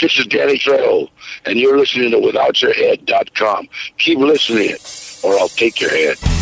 This is Danny Trejo, and you're listening to WithoutYourHead.com. Keep listening, or I'll take your head.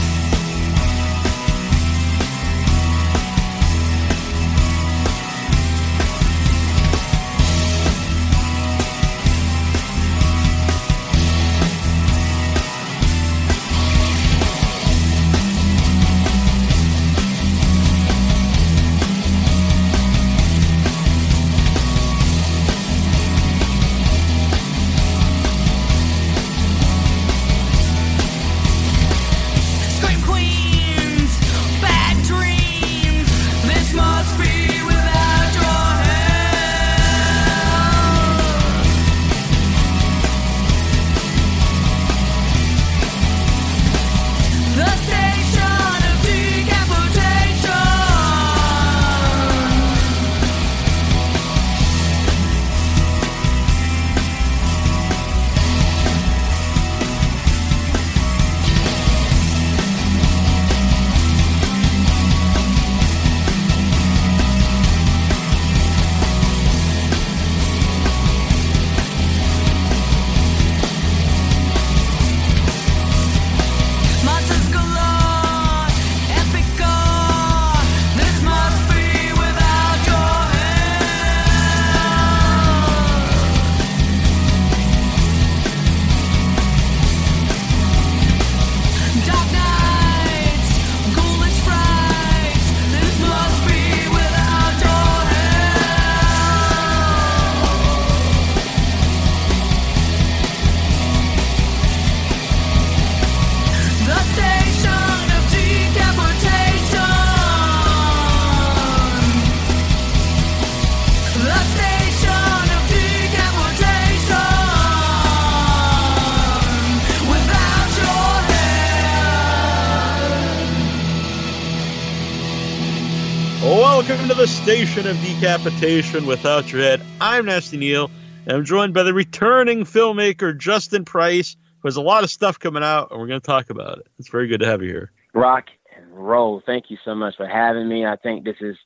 Station of decapitation without your head. I'm Nasty Neil, and I'm joined by the returning filmmaker Justin Price, who has a lot of stuff coming out, and we're going to talk about it. It's very good to have you here. Rock and roll. Thank you so much for having me. I think this is,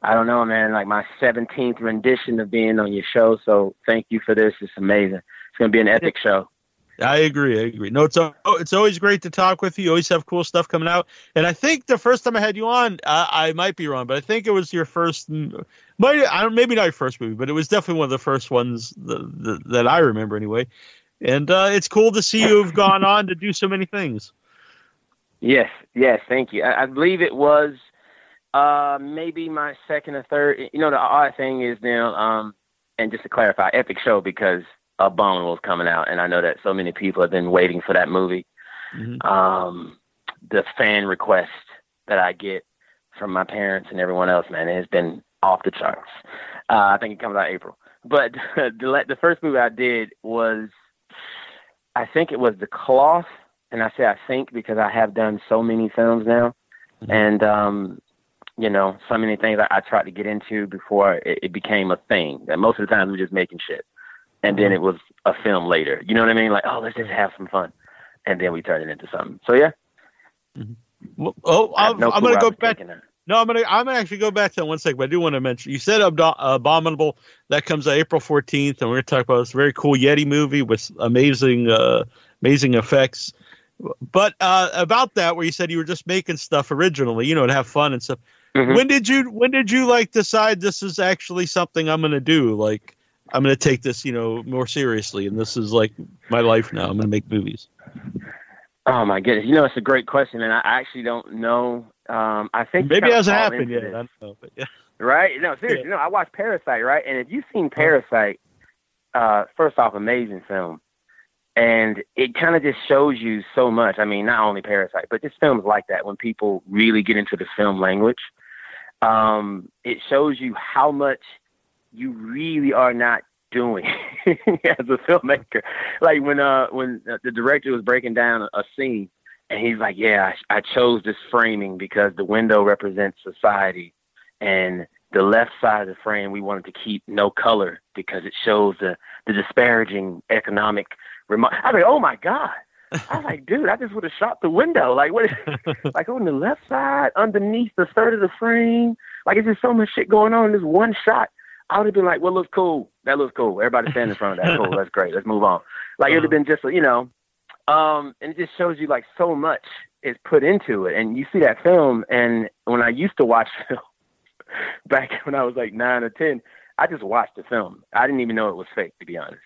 I don't know, man, like my 17th rendition of being on your show. So thank you for this. It's amazing. It's going to be an epic show. I agree. I agree. No, it's oh, it's always great to talk with you. You always have cool stuff coming out. And I think the first time I had you on, uh, I might be wrong, but I think it was your first. Maybe, maybe not your first movie, but it was definitely one of the first ones that, that I remember anyway. And uh, it's cool to see you have gone on to do so many things. Yes, yes, thank you. I, I believe it was uh, maybe my second or third. You know, the odd thing is now, um, and just to clarify, epic show because Abominable is coming out, and I know that so many people have been waiting for that movie. Mm-hmm. Um, the fan request that I get from my parents and everyone else, man, it has been off the charts. Uh, I think it comes out April. But the the first movie I did was, I think it was The Cloth, and I say I think because I have done so many films now, mm-hmm. and um, you know, so many things I, I tried to get into before it, it became a thing. That most of the time we're just making shit and then it was a film later. You know what I mean? Like, oh, let's just have some fun, and then we turned it into something. So yeah. Mm-hmm. Well, oh, I'm, no I'm going to go back. No, I'm gonna I'm gonna actually go back to that one second, but I do want to mention you said Ab- Abominable that comes out April 14th, and we're gonna talk about this very cool Yeti movie with amazing uh, amazing effects. But uh, about that, where you said you were just making stuff originally, you know, to have fun and stuff. Mm-hmm. When did you when did you like decide this is actually something I'm gonna do? Like, I'm going to take this, you know, more seriously, and this is like my life now. I'm going to make movies. Oh my goodness! You know, it's a great question, and I actually don't know. Um, I think maybe it hasn't happened yet. I don't know, but yeah. Right? No, seriously. Yeah. No, I watched Parasite, right? And if you've seen Parasite, uh, first off, amazing film, and it kind of just shows you so much. I mean, not only Parasite, but just films like that. When people really get into the film language, um, it shows you how much you really are not doing as a filmmaker. Like when uh when uh, the director was breaking down a, scene and he's like, "Yeah, I, I chose this framing because the window represents society and the left side of the frame we wanted to keep no color because it shows the the disparaging economic remark." I mean, "Oh my god." I was like, dude, I just would have shot the window. Like, what? like on the left side, underneath the third of the frame. Like, it's just so much shit going on in this one shot. I would have been like, well, looks cool? That looks cool. Everybody standing in front of that. Cool. That's great. Let's move on." Like uh-huh. it would have been just, you know, um, and it just shows you like so much is put into it. And you see that film, and when I used to watch film back when I was like nine or ten, I just watched the film. I didn't even know it was fake, to be honest.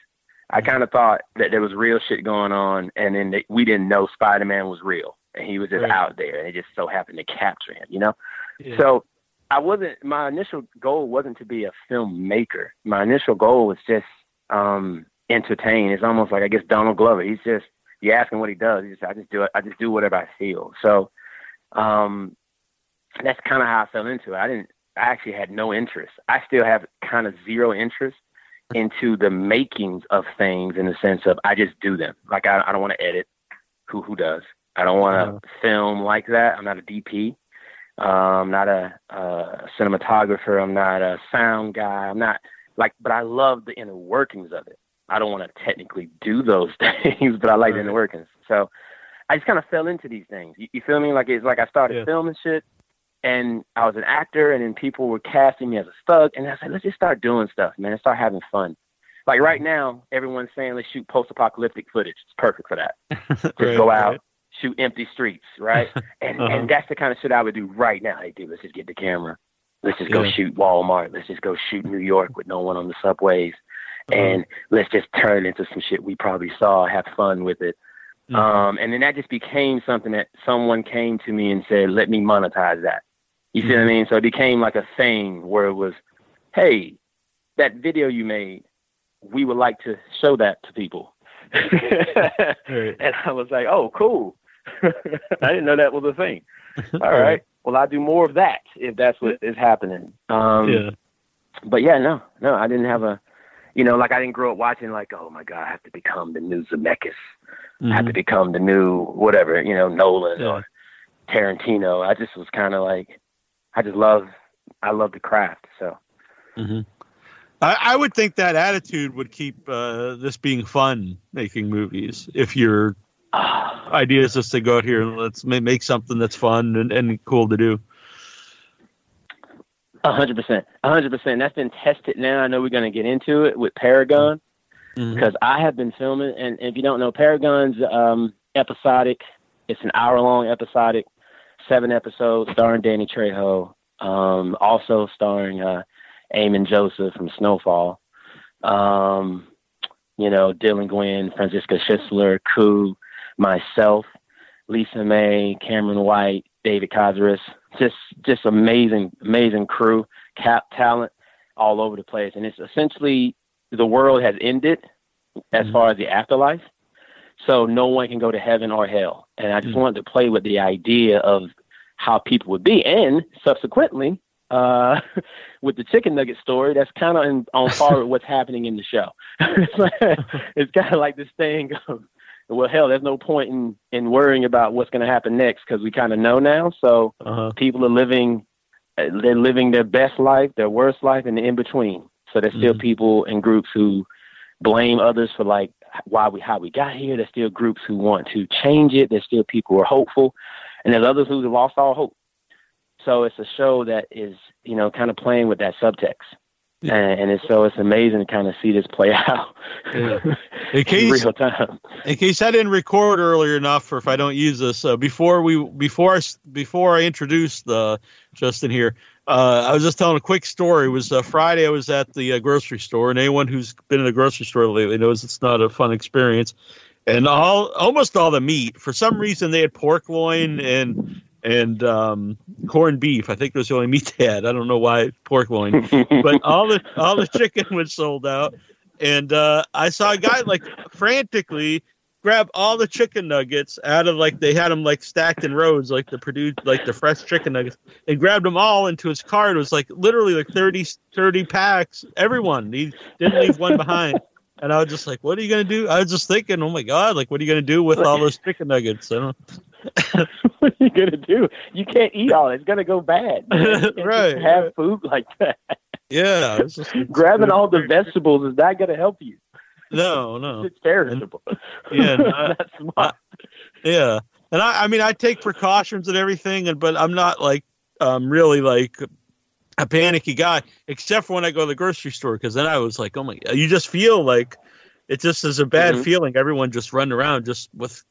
I mm-hmm. kind of thought that there was real shit going on, and then they, we didn't know Spider Man was real, and he was just right. out there, and it just so happened to capture him, you know. Yeah. So I wasn't. My initial goal wasn't to be a filmmaker. My initial goal was just um entertain. It's almost like I guess Donald Glover. He's just you ask him what he does. He just I just do it. I just do whatever I feel. So um that's kind of how I fell into it. I didn't. I actually had no interest. I still have kind of zero interest into the makings of things in the sense of I just do them. Like I, I don't want to edit. Who who does? I don't want to uh-huh. film like that. I'm not a DP. I'm not a, a cinematographer. I'm not a sound guy. I'm not like, but I love the inner workings of it. I don't want to technically do those things, but I like right. the inner workings. So I just kind of fell into these things. You, you feel me? Like it's like I started yeah. filming shit, and I was an actor, and then people were casting me as a thug, and I said, let's just start doing stuff, man, and start having fun. Like right now, everyone's saying let's shoot post-apocalyptic footage. It's perfect for that. just right, go out, right. Shoot empty streets, right? And uh-huh. and that's the kind of shit I would do right now. Hey, dude, let's just get the camera. Let's just go shoot Walmart. Let's just go shoot New York with no one on the subways. Uh-huh. And let's just turn into some shit we probably saw, have fun with it. Mm-hmm. Um, and then that just became something that someone came to me and said, let me monetize that. You see mm-hmm. what I mm-hmm. mean? So it became like a thing where it was, hey, that video you made, we would like to show that to people. And I was like, oh, cool. I didn't know that was a thing. All right. Well, I'll do more of that if that's what is happening. Um, yeah. But yeah, no, no, I didn't have a, you know, like I didn't grow up watching like, oh my God, I have to become the new Zemeckis. Mm-hmm. I have to mm-hmm. become the new whatever, you know, Nolan yeah. or Tarantino. I just was kind of like, I just love, I love the craft. So. Mm-hmm. I, I, would think that attitude would keep uh, this being fun making movies. If your idea is just to go out here and let's make something that's fun and, and cool to do. A hundred percent, a hundred percent. That's been tested now. I know we're going to get into it with Paragon mm-hmm. because I have been filming. And, if you don't know, Paragon's um, episodic. It's an hour long episodic, seven episodes, starring Danny Trejo. Um, also starring uh, Eamon Joseph from Snowfall. Um, you know, Dylan Gwynn, Franziska Schisler, Koo, myself, Lisa May, Cameron White, David Cazares, just just amazing, amazing crew, cap talent all over the place. And it's essentially the world has ended as mm-hmm. far as the afterlife. So no one can go to heaven or hell. And I just mm-hmm. wanted to play with the idea of how people would be. And subsequently, uh, with the chicken nugget story, that's kind of on par with what's happening in the show. it's, like, it's kind of like this thing of, well, hell, there's no point in, in worrying about what's going to happen next because we kind of know now. So uh-huh. people are living, they're living their best life, their worst life, and the in between. So there's still mm-hmm. people and groups who blame others for like why we how we got here. There's still groups who want to change it. There's still people who are hopeful, and there's others who have lost all hope. So it's a show that is, you know, kind of playing with that subtext. Yeah. And, and it's so it's amazing to kind of see this play out yeah. in, case, in real time. In case I didn't record earlier enough, or if I don't use this, uh, before we before I, before I introduce the Justin here, uh, I was just telling a quick story. It was uh, Friday. I was at the uh, grocery store, and anyone who's been in a grocery store lately knows it's not a fun experience. And all almost all the meat, for some reason, they had pork loin and and um, corned beef. I think it was the only meat they had. I don't know why pork loin, but all the all the chicken was sold out. And uh, I saw a guy like frantically grab all the chicken nuggets out of like they had them like stacked in rows, like the produced like the fresh chicken nuggets, and grabbed them all into his car. It was like literally like 30, 30 packs. Everyone he didn't leave one behind. And I was just like, "What are you gonna do?" I was just thinking, "Oh my god! Like, what are you gonna do with all those chicken nuggets?" I don't. what are you gonna do? You can't eat all. it. It's gonna go bad. right. Have food like that. Yeah. It's just, Grabbing all the vegetables is not gonna help you. No, no. It's perishable. Yeah. No, That's smart. I, yeah. And I, I mean, I take precautions and everything, and but I'm not like um really like a panicky guy, except for when I go to the grocery store, because then I was like, oh my, you just feel like it just is a bad mm-hmm. feeling. Everyone just running around just with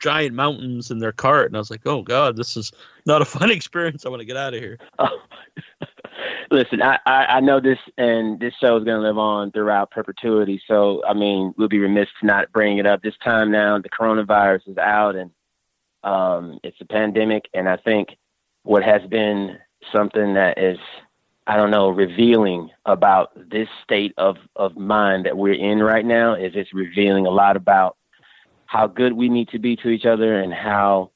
giant mountains in their cart, and I was like, oh god, this is not a fun experience. I want to get out of here. Oh. Listen, I, I, I know this, and this show is going to live on throughout perpetuity. So, I mean, we'll be remiss to not bring it up this time. Now, the coronavirus is out, and um, it's a pandemic, and I think what has been something that is I don't know, revealing about this state of, of mind that we're in right now is it's revealing a lot about how good we need to be to each other and how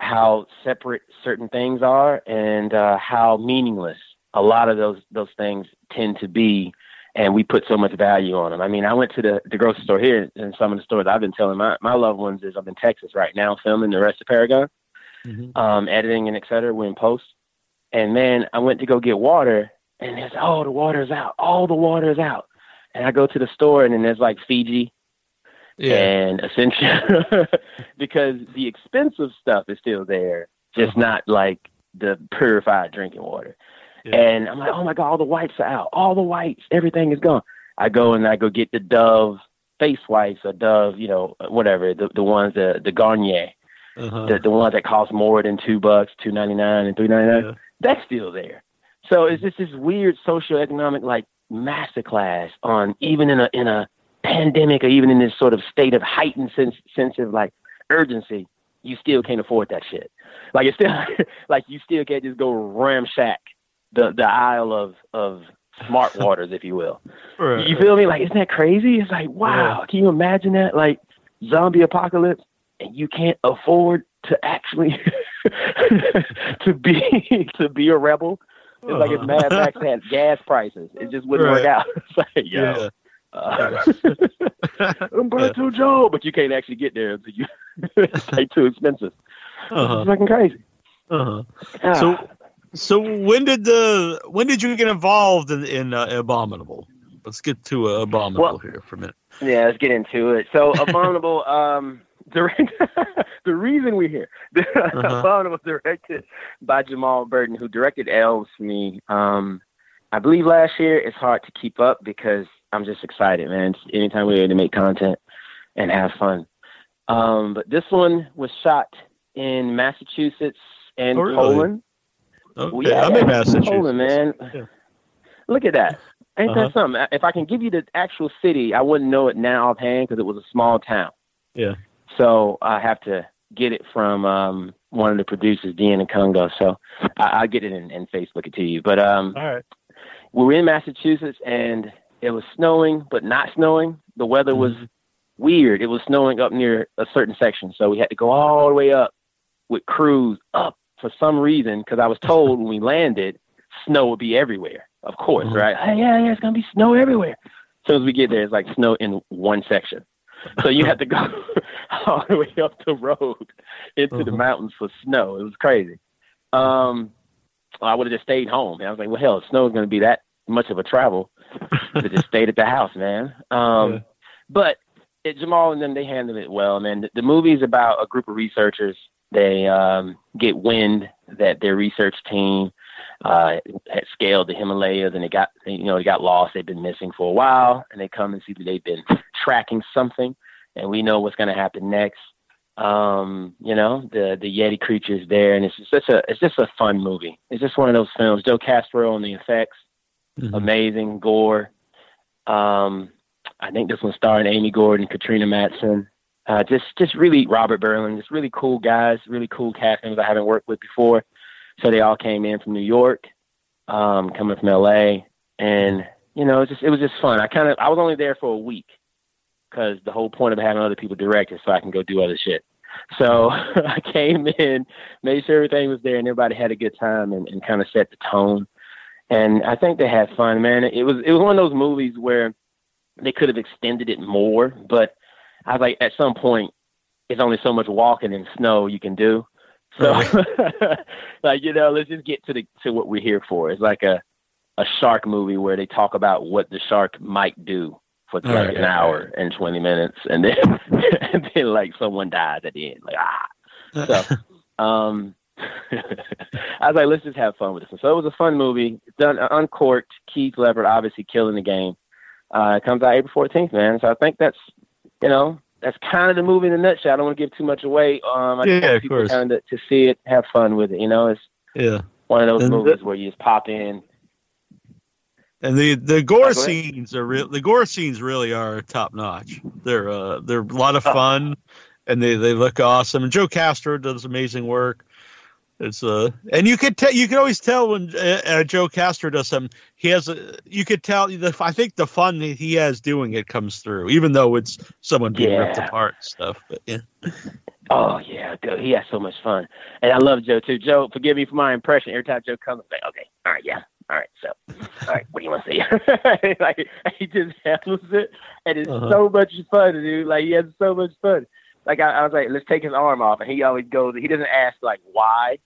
how separate certain things are and uh, how meaningless a lot of those those things tend to be and we put so much value on them. I mean, I went to the, the grocery store here and some of the stores I've been telling my, my loved ones is I'm in Texas right now filming the rest of Paragon, mm-hmm. um, editing and et cetera. We're in post and man, I went to go get water, and there's oh the water's out, all the water's out. And I go to the store, and then there's like Fiji, yeah. and essentially because the expensive stuff is still there, just uh-huh. not like the purified drinking water. Yeah. And I'm like, oh my god, all the wipes are out, all the wipes, everything is gone. I go and I go get the Dove face wipes or Dove, you know, whatever the the ones the the Garnier, uh-huh. the the ones that cost more than two bucks, two ninety nine and three ninety nine. Yeah that's still there. So it's just this weird socioeconomic like masterclass on even in a in a pandemic or even in this sort of state of heightened sense sense of like urgency, you still can't afford that shit. Like it's still like you still can't just go ramshack the the aisle of of smart waters, if you will. Right. You feel me? Like isn't that crazy? It's like wow, yeah. can you imagine that? Like zombie apocalypse and you can't afford to actually to be to be a rebel. It's uh-huh. like if Mad Max had gas prices, it just wouldn't right. work out. It's like, yo, yeah. uh, Immortan Joe, but you can't actually get there until you it's like too expensive. Uh-huh. It's fucking crazy. Uh-huh. Ah. So, so when did the when did you get involved in in uh, Abominable? Let's get to uh, Abominable well, here for a minute. Yeah, let's get into it. So Abominable, um, direct, the reason we're here. uh-huh. was directed by Jamaal Burden, who directed Elves for me. Um, I believe last year. It's hard to keep up because I'm just excited, man. Anytime we're able to make content and have fun. Um, but this one was shot in Massachusetts and oh, really? Poland. Okay, well, yeah, I'm in Massachusetts. Poland, man. Yeah. Look at that. Ain't uh-huh. that something? If I can give you the actual city, I wouldn't know it now offhand because it was a small town. Yeah. So I have to get it from um, one of the producers, Deanna Congo. So I, will get it and, in Facebook it to you. But um, all right, we were in Massachusetts and it was snowing, but not snowing. The weather was mm-hmm. weird. It was snowing up near a certain section, so we had to go all the way up with crews up for some reason because I was told when we landed, snow would be everywhere. Of course, mm-hmm. right? Hey, yeah, yeah, it's gonna be snow everywhere. As soon as we get there, it's like snow in one section so you had to go all the way up the road into uh-huh. the mountains for snow. It was crazy. Um, I would have just stayed home. And I was like, well, hell, snow is going to be that much of a travel to just stayed at the house, man. Um, yeah. But it, Jamal and them, they handled it well, man. The, the movie is about a group of researchers. They um, get wind that their research team uh, had scaled the Himalayas and they got, you know, they got lost. They've been missing for a while and they come and see that they've been tracking something and we know what's going to happen next. Um, you know, the, the Yeti creatures there. And it's just such a, it's just a fun movie. It's just one of those films. Joe Castro on the effects, mm-hmm. amazing gore. Um, I think this one starring Amy Gordon, Katrina Matson, uh, just just really Robert Berlin, just really cool guys, really cool cast members I haven't worked with before. So they all came in from New York, um, coming from LA, and you know, it was just it was just fun. I kind of I was only there for a week because the whole point of having other people direct is so I can go do other shit. So I came in, made sure everything was there, and everybody had a good time, and, and kind of set the tone. And I think they had fun, man. It was it was one of those movies where they could have extended it more, but I was like, at some point, it's only so much walking in snow you can do. So, like you know, let's just get to the to what we're here for. It's like a a shark movie where they talk about what the shark might do for like right, an hour and twenty minutes, and then and then like someone dies at the end, like ah. So, um, I was like, let's just have fun with this one. So it was a fun movie. Done Uncork'd. Keith Leopard obviously killing the game. Uh, it comes out April 14th, man. So I think that's, you know, that's kind of the movie in a nutshell. I don't want to give too much away. Um, I yeah, want people course. kind of to see it, have fun with it. You know, it's yeah one of those and movies the, where you just pop in. And the the gore scenes are real. The gore scenes really are top notch. They're uh they're a lot of oh. fun, oh. and they they look awesome. And Joe Castro does amazing work. It's uh, and you could tell you can always tell when uh, uh, Joe Castro does something. He has a you could tell. The, I think the fun that he has doing it comes through, even though it's someone being yeah. ripped apart and stuff. But yeah. Oh yeah, dude, he has so much fun, and I love Joe too. Joe, forgive me for my impression. Every time Joe comes, I'm like, okay, all right, yeah, all right, so, all right, what do you want to see? like he just handles it, and it's uh-huh. so much fun, dude. Like he has so much fun. Like I, I was like, let's take his arm off, and he always goes. He doesn't ask like why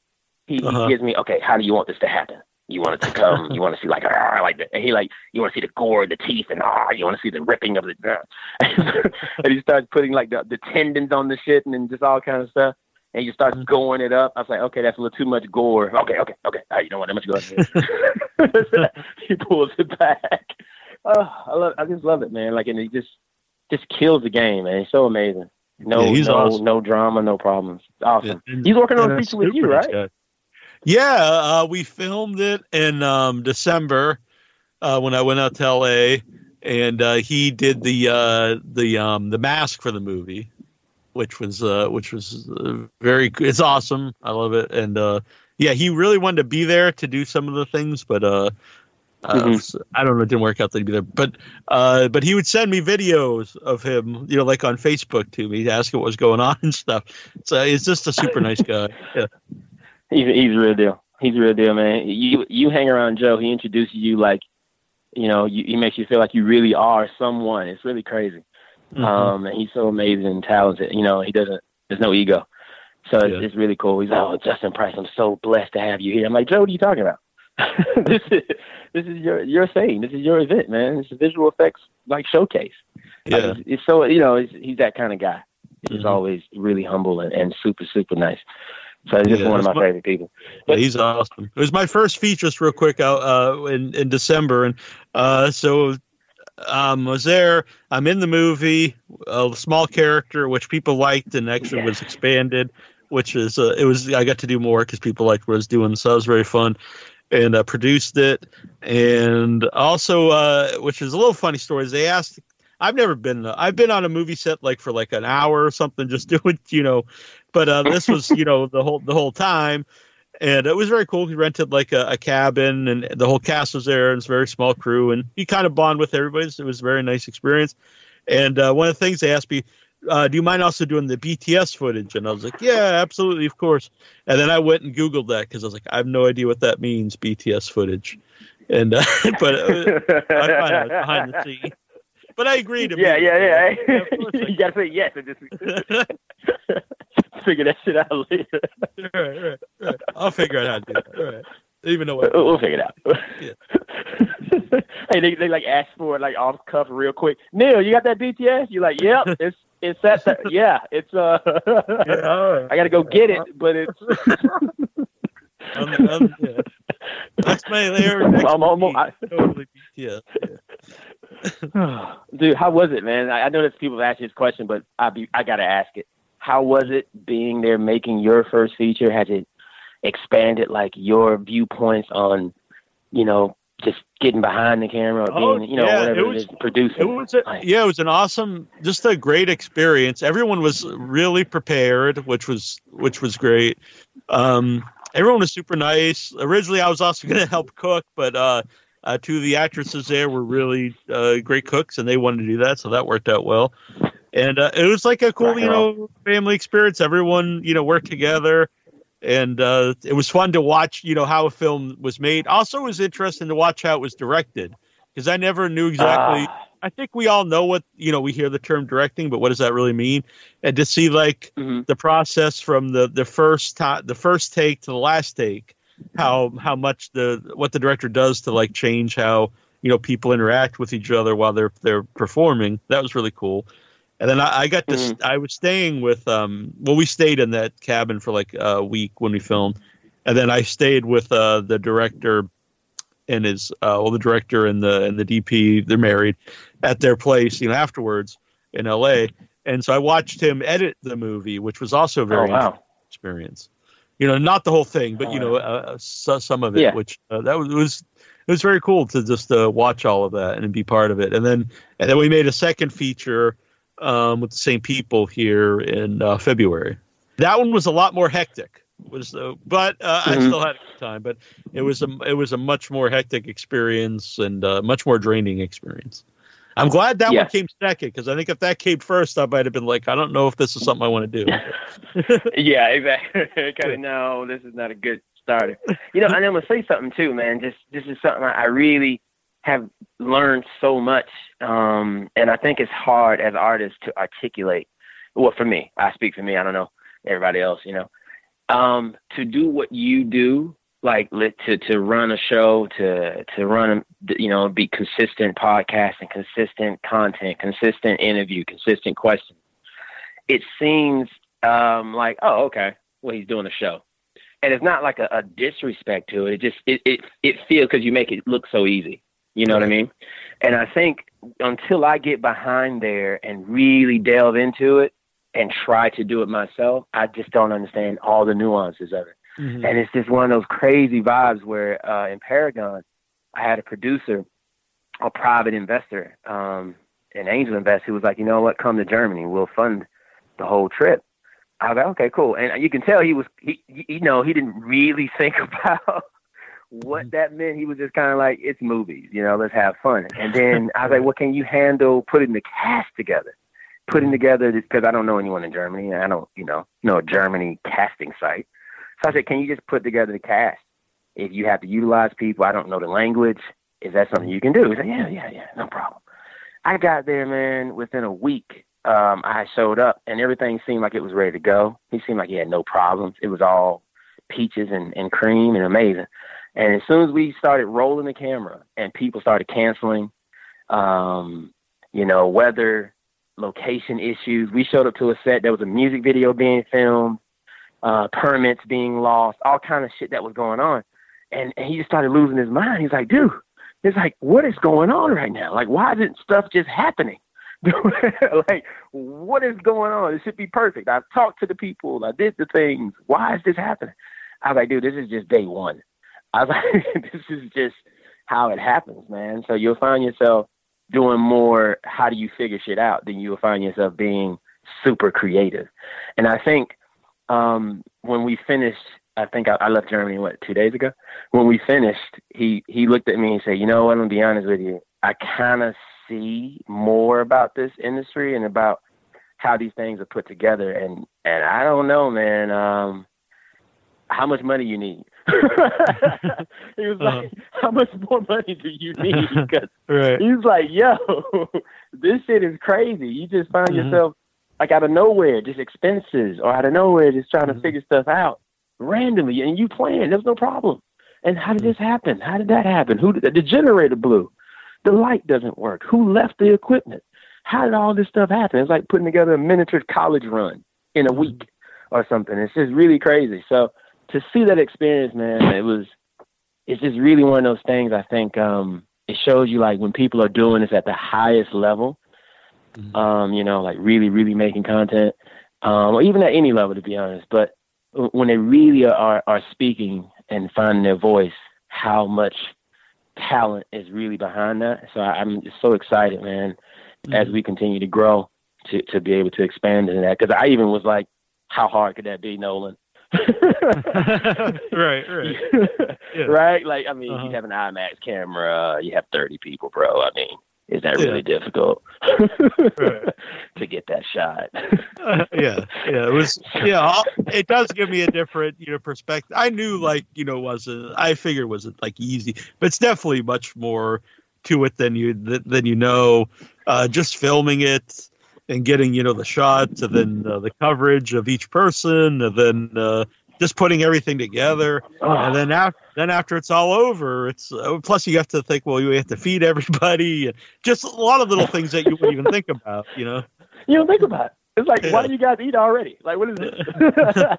he, uh-huh. he gives me, okay, how do you want this to happen? You want it to come? you want to see like, ah, like the, and he like, you want to see the gore, the teeth, and ah, you want to see the ripping of the, and he starts putting like the, the tendons on the shit and just all kind of stuff. And you start mm-hmm. going it up. I was like, okay, that's a little too much gore. Okay, okay, okay. All right, you don't want that much gore. he pulls it back. Oh, I love, I just love it, man. Like, and he just, just kills the game, man. He's so amazing. No, yeah, no, awesome. no drama, no problems. Awesome. Yeah, he's working on a feature with you, right? Yeah, uh, we filmed it in um, December uh, when I went out to LA, and uh, he did the uh, the um, the mask for the movie, which was uh, which was uh, very. It's awesome. I love it, and yeah, he really wanted to be there to do some of the things, but mm-hmm. I don't know. It didn't work out that he'd be there, but but he would send me videos of him, you know, like on Facebook to me, asking what was going on and stuff. So he's just a super nice guy. Yeah. He's he's a real deal. He's a real deal, man. You you hang around Joe, he introduces you like, you know, you, he makes you feel like you really are someone. It's really crazy. Mm-hmm. Um, and he's so amazing and talented. You know, he doesn't. There's no ego, so yeah. it's, it's really cool. He's like, oh, Justin Price, I'm so blessed to have you here. I'm like, Joe, what are you talking about? this is this is your your thing. This is your event, man. It's a visual effects like showcase. Yeah, like, it's, it's, so you know, he's that kind of guy. He's mm-hmm. always really humble and, and super super nice. So he's just yeah, one of my, my, favorite people. But, yeah, he's awesome. It was my first feature, just real quick, out uh, in in December, and uh, so um, was there. I'm in the movie, a small character which people liked, and actually yeah. was expanded, which is uh, it was. I got to do more because people liked what I was doing, so it was very fun. And uh, produced it, and also, uh, which is a little funny story. Is they asked I've never been. I've been on a movie set like for like an hour or something, just doing you know but uh, this was, you know, the whole the whole time, and it was very cool. He rented like a, a cabin, and the whole cast was there, and it's a very small crew, and he kind of bond with everybody. So it was a very nice experience. And uh, one of the things they asked me, uh, "Do you mind also doing the BTS footage?" And I was like, "Yeah, absolutely, of course." And then I went and Googled that because I was like, "I have no idea what that means, BTS footage." And uh, but uh, I find out behind the scenes. But I agree to yeah, yeah, yeah, yeah. you gotta say yes. figure that shit out later. right, right, right. I'll figure it out do that. Right. Even know what. We'll figure it out. Yeah. hey, they, they like ask for it like off cuff real quick. Neil, you got that BTS? You're like, yep, it's it's that. that yeah, it's uh. yeah, I got to go get it, but it's. um, um, yeah. That's my layer. I'm, I'm, I, totally BTS. Yeah. Dude, how was it, man? I, I know that people have asked this question, but I be I gotta ask it how was it being there making your first feature? Has it expanded like your viewpoints on, you know, just getting behind the camera or oh, being, you know, yeah, whatever it, was, it is, producing? It was a, yeah, it was an awesome, just a great experience. Everyone was really prepared, which was which was great. Um, everyone was super nice. Originally, I was also going to help cook, but uh, uh, two of the actresses there were really uh, great cooks, and they wanted to do that, so that worked out well and uh, it was like a cool, you know, family experience. Everyone, you know, worked together, and uh, it was fun to watch, you know, how a film was made. Also, it was interesting to watch how it was directed because I never knew exactly. Uh, I think we all know what you know. We hear the term directing, but what does that really mean? And to see like mm-hmm. the process from the the first time, the first take to the last take, how how much the what the director does to like change how you know people interact with each other while they're they're performing. That was really cool And then I, I got to mm-hmm. I was staying with um well we stayed in that cabin for like a week when we filmed, and then I stayed with uh the director and his uh well the director and the and the DP they're married at their place you know afterwards in L.A. And so I watched him edit the movie, which was also a very oh, wow. experience. You know, not the whole thing, but you know, uh, some of it, yeah. which uh, that was, was it was very cool to just uh, watch all of that and be part of it. And then and then we made a second feature um, with the same people here in uh, February. That one was a lot more hectic. Was uh, but uh, mm-hmm. I still had a good time. But it was a it was a much more hectic experience and uh, much more draining experience. I'm glad that yes. one came second because I think if that came first, I might have been like, I don't know if this is something I want to do. yeah, exactly. kind of no, this is not a good starter. You know, and I'm gonna say something too, man. Just this is something I really have learned so much, um, and I think it's hard as artists to articulate. Well, for me, I speak for me. I don't know everybody else. You know, um, to do what you do like to to run a show to to run you know be consistent podcast and consistent content consistent interview consistent questions. It seems um like oh okay well he's doing a show. And it's not like a, a disrespect to it. It just it it, it feels because you make it look so easy. You know what i mean? And i think until i get behind there and really delve into it and try to do it myself i just don't understand all the nuances of it Mm-hmm. And it's just one of those crazy vibes where uh, in Paragon, I had a producer, a private investor, um, an angel investor who was like, you know what, come to Germany, we'll fund the whole trip. I was like, okay, cool. And you can tell he was, he, you know, he didn't really think about what mm-hmm. that meant. He was just kind of like, it's movies, you know, let's have fun. And then I was like, well, can you handle putting the cast together? Putting mm-hmm. together, because I don't know anyone in Germany. I don't, you know, know a Germany casting site. So I said, can you just put together the cast? If you have to utilize people, I don't know the language. Is that something you can do? He said, yeah, yeah, yeah, no problem. I got there, man, within a week. Um, I showed up and everything seemed like it was ready to go. He seemed like he had no problems. It was all peaches and, and cream and amazing. And as soon as we started rolling the camera and people started canceling, um, you know, weather, location issues, we showed up to a set. There was a music video being filmed uh, permits being lost, all kind of shit that was going on. And, and he just started losing his mind. He's like, dude, it's like, what is going on right now? Like, why isn't stuff just happening? like, what is going on? It should be perfect. I've talked to the people. I did the things. Why is this happening? I was like, dude, this is just day one. I was like, this is just how it happens, man. So you'll find yourself doing more how do you figure shit out than you'll find yourself being super creative. And I think um, when we finished, I think I, I, left Germany what two days ago. When we finished, he he looked at me and said, "You know what? I'm gonna be honest with you. I kind of see more about this industry and about how these things are put together, and and I don't know, man. Um, how much money you need?" he was uh-huh. like, "How much more money do you need?" Because right. he's like, "Yo, this shit is crazy. You just find mm-hmm. yourself like out of nowhere, just expenses or out of nowhere, just trying to mm-hmm. figure stuff out randomly. And you plan, there's no problem. And how did this happen? How did that happen? Who did the generator blew? The light doesn't work. Who left the equipment? How did all this stuff happen? It's like putting together a miniature college run in a mm-hmm. week or something. It's just really crazy. So to see that experience, man, it was it's just really one of those things I think um it shows you like when people are doing this at the highest level, mm-hmm. um, you know, like really, really making content, um, or even at any level, to be honest. But when they really are, are speaking and finding their voice, how much talent is really behind that. So I, am just so excited, man, mm-hmm. as we continue to grow to, to be able to expand into that. Cause I even was like, how hard could that be, Nolan? right, right, yeah. right. Like, I mean, uh-huh. you have an IMAX camera, you have 30 people, bro. I mean, is that yeah. really difficult to get that shot? uh, yeah, yeah, it was. Yeah, it does give me a different, you know, perspective. I knew, like, you know, wasn't. I figured wasn't like easy, but it's definitely much more to it than you than you know. Uh, just filming it and getting, you know, the shots and then uh, the coverage of each person, and then uh, just putting everything together, oh. and then after then after it's all over, it's uh, plus you have to think, well, you have to feed everybody, and just a lot of little things that you wouldn't even think about, you know. you don't think about it. It's like, yeah. why do you guys eat already? Like, what is this?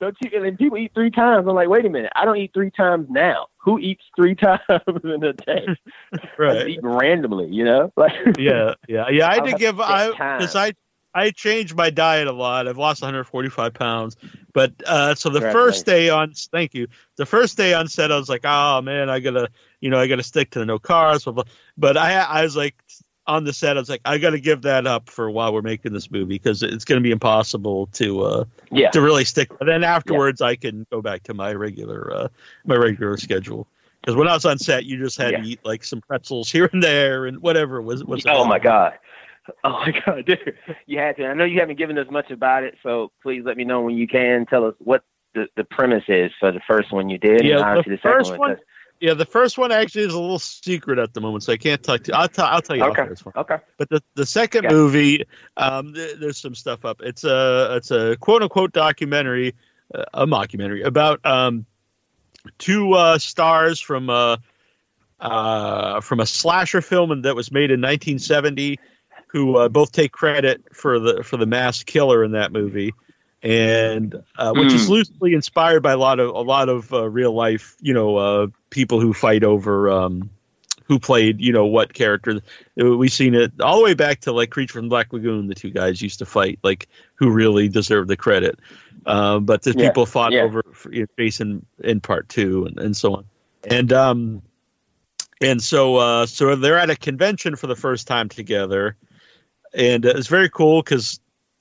don't you? And people eat three times. I'm like, wait a minute. I don't eat three times now. Who eats three times in a day? right. Eat randomly, you know? Like, yeah, yeah, yeah. I did give I because I I changed my diet a lot. I've lost 145 pounds. But uh, so the first day on, thank you. The first day on set, I was like, oh man, I gotta, you know, I gotta stick to the no carbs. Blah, blah. But I, I was like, on the set, I was like, I got to give that up for while we're making this movie because it's going to be impossible to, uh, yeah, to really stick. But then afterwards, yeah. I can go back to my regular, uh, my regular schedule. Because when I was on set, you just had yeah. to eat like some pretzels here and there and whatever was was. Oh my god. Oh my God, dude! You had to. I know you haven't given us much about it, so please let me know when you can. Tell us what the, the premise is for the first one you did. Yeah, the, the first one. yeah, the first one actually is a little secret at the moment, so I can't talk to you. I'll, t- I'll tell you okay. this one. Okay. But the, the second movie, um, th- there's some stuff up. It's a it's a quote unquote documentary, uh, a mockumentary about um, two uh, stars from uh, uh, from a slasher film that was made in 1970, who uh, both take credit for the for the mass killer in that movie and uh, which mm. is hmm. loosely inspired by a lot of a lot of uh, real life, you know, uh, people who fight over um, who played, you know, what character. We've seen it all the way back to like Creature from Black Lagoon. The two guys used to fight, like who really deserved the credit. Um, but the yeah. people fought yeah. over you know, Jason in part two and, and so on. And um, and so uh, so they're at a convention for the first time together, and it's very cool because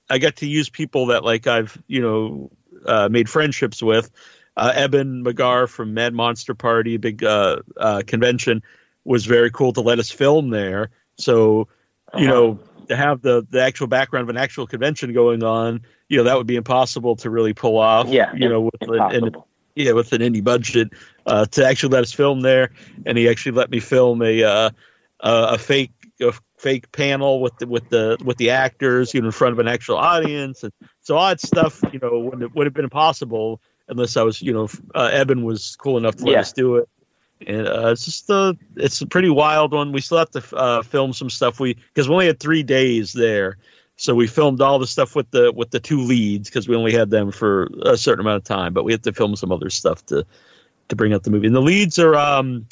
I got to use people that like I've you know uh, made friendships with. Uh, Eben McGarr from Mad Monster Party, big uh, uh, convention, was very cool to let us film there. So, you uh-huh. know, to have the the actual background of an actual convention going on, you know, that would be impossible to really pull off. Yeah, you know, with an, an, yeah with an indie budget uh, to actually let us film there, and he actually let me film a uh, a fake a fake panel with the with the with the actors, you know, in front of an actual audience, and so that stuff, you know, would would have been impossible unless I was, you know, uh, Eben was cool enough to let yeah. us do it. And uh, it's just uh, it's a pretty wild one. We still have to uh, film some stuff. We because we only had three days there, so we filmed all the stuff with the with the two leads because we only had them for a certain amount of time. But we had to film some other stuff to to bring out the movie. And the leads are um,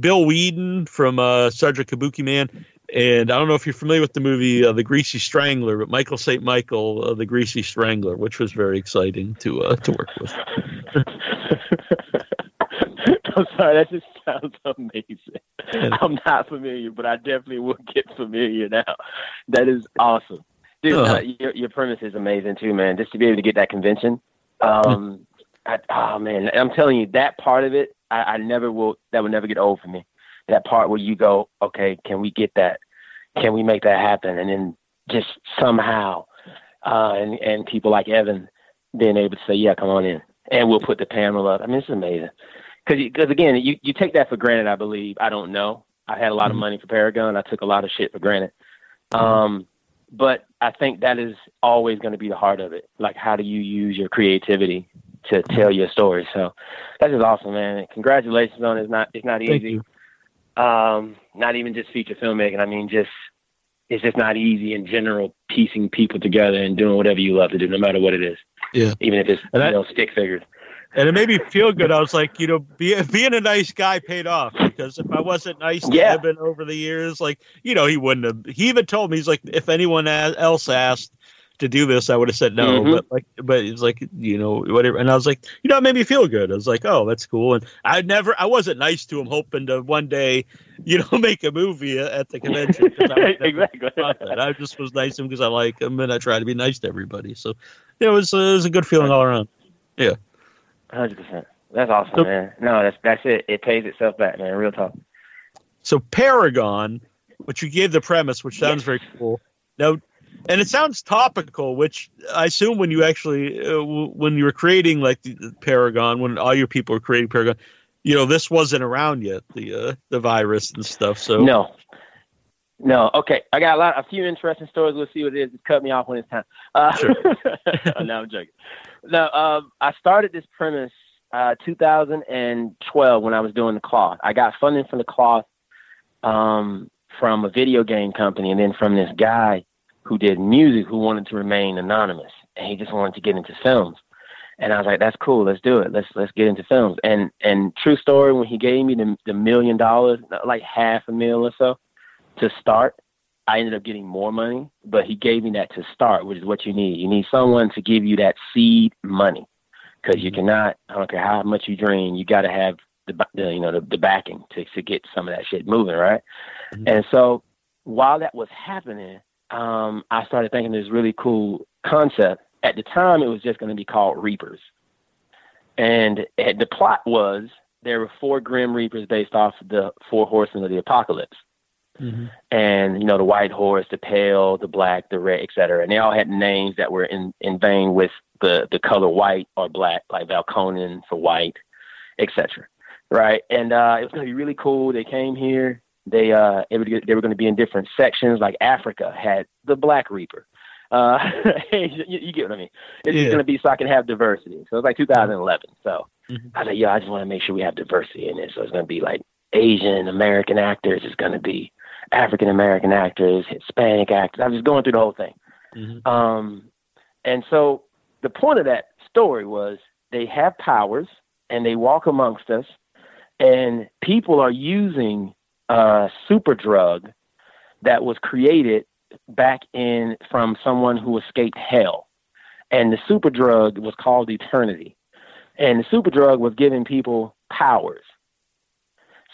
Bill Weeden from uh, Sergeant Kabuki Man and I don't know if you're familiar with the movie uh, The Greasy Strangler, but Michael St. Michael, uh, The Greasy Strangler, which was very exciting to uh, to work with. I'm sorry, that just sounds amazing. I'm not familiar, but I definitely will get familiar now. That is awesome. Dude, uh-huh. uh, your, your premise is amazing too, man. Just to be able to get that convention. Um, I, oh man, I'm telling you, that part of it, I, I never will. That will never get old for me that part where you go, okay, can we get that? Can we make that happen? And then just somehow, uh, and and people like Eben being able to say, yeah, come on in, and we'll put the panel up. I mean, it's amazing. Because because again, you you take that for granted. I believe. I don't know. I had a lot of mm-hmm. money for Paragon. I took a lot of shit for granted. Um, but I think that is always going to be the heart of it. Like, how do you use your creativity to tell your story? So that's just awesome, man. Congratulations on it. It's not it's not easy. Um, not even just feature filmmaking. I mean, just it's just not easy in general piecing people together and doing whatever you love to do, no matter what it is. Yeah. Even if it's and you know stick figures. And it made me feel good. I was like, you know, be, being a nice guy paid off because if I wasn't nice to yeah. Eben over the years, like, you know, he wouldn't have. He even told me, he's like, if anyone else asked, to do this, I would have said no. Mm-hmm. But like, but it's like you know whatever. And I was like, you know, it made me feel good. I was like, oh, that's cool. And I never, I wasn't nice to him, hoping to one day, you know, make a movie at the convention. I exactly. I just was nice to him because I like him and I try to be nice to everybody. So it was uh, it was a good feeling all around. Yeah, hundred percent. That's awesome, so, man. No, that's that's it. It pays itself back, man. Real talk. So Paragon, which you gave the premise, which sounds yes. very cool. Now, and it sounds topical, which I assume when you actually uh, when you were creating like the, the, Paragon, when all your people were creating Paragon, you know this wasn't around yet the uh, the virus and stuff. So no, no. Okay, I got a lot, a few interesting stories. We'll see what it is. Just cut me off when it's time. Uh, sure. no, I'm joking. No, um, I started this premise uh, 2012 when I was doing the cloth. I got funding from the cloth um, from a video game company, and then from this guy who did music who wanted to remain anonymous and he just wanted to get into films. And I was like, that's cool. Let's do it. Let's let's get into films. And and true story, when he gave me the the million dollars, like half a mil or so, to start, I ended up getting more money. But he gave me that to start, which is what you need. You need someone to give you that seed money, because you cannot. I don't care how much you dream, you got to have the, the you know the, the backing to to get some of that shit moving, right? Mm-hmm. And so while that was happening, um, I started thinking this really cool concept. At the time, it was just going to be called Reapers, and the plot was there were four Grim Reapers based off the four horsemen of the apocalypse. Mm-hmm. And you know the white horse, the pale, the black, the red, etc. And they all had names that were in in vein with the the color white or black, like Valkonen for white, etc. Right? And uh, it was going to be really cool. They came here. They uh, they were, they were going to be in different sections. Like Africa had the Black Reaper. Uh, you, you, get what I mean? It's yeah. going to be so I can have diversity. So it's like 2011. So mm-hmm. I was like, yeah, I just want to make sure we have diversity in it. So it's going to be like Asian American actors. It's going to be African American actors, Hispanic actors. I was going through the whole thing. Mm-hmm. Um, and so the point of that story was they have powers and they walk amongst us, and people are using a super drug that was created back in from someone who escaped hell. And the super drug was called eternity. And the super drug was giving people powers.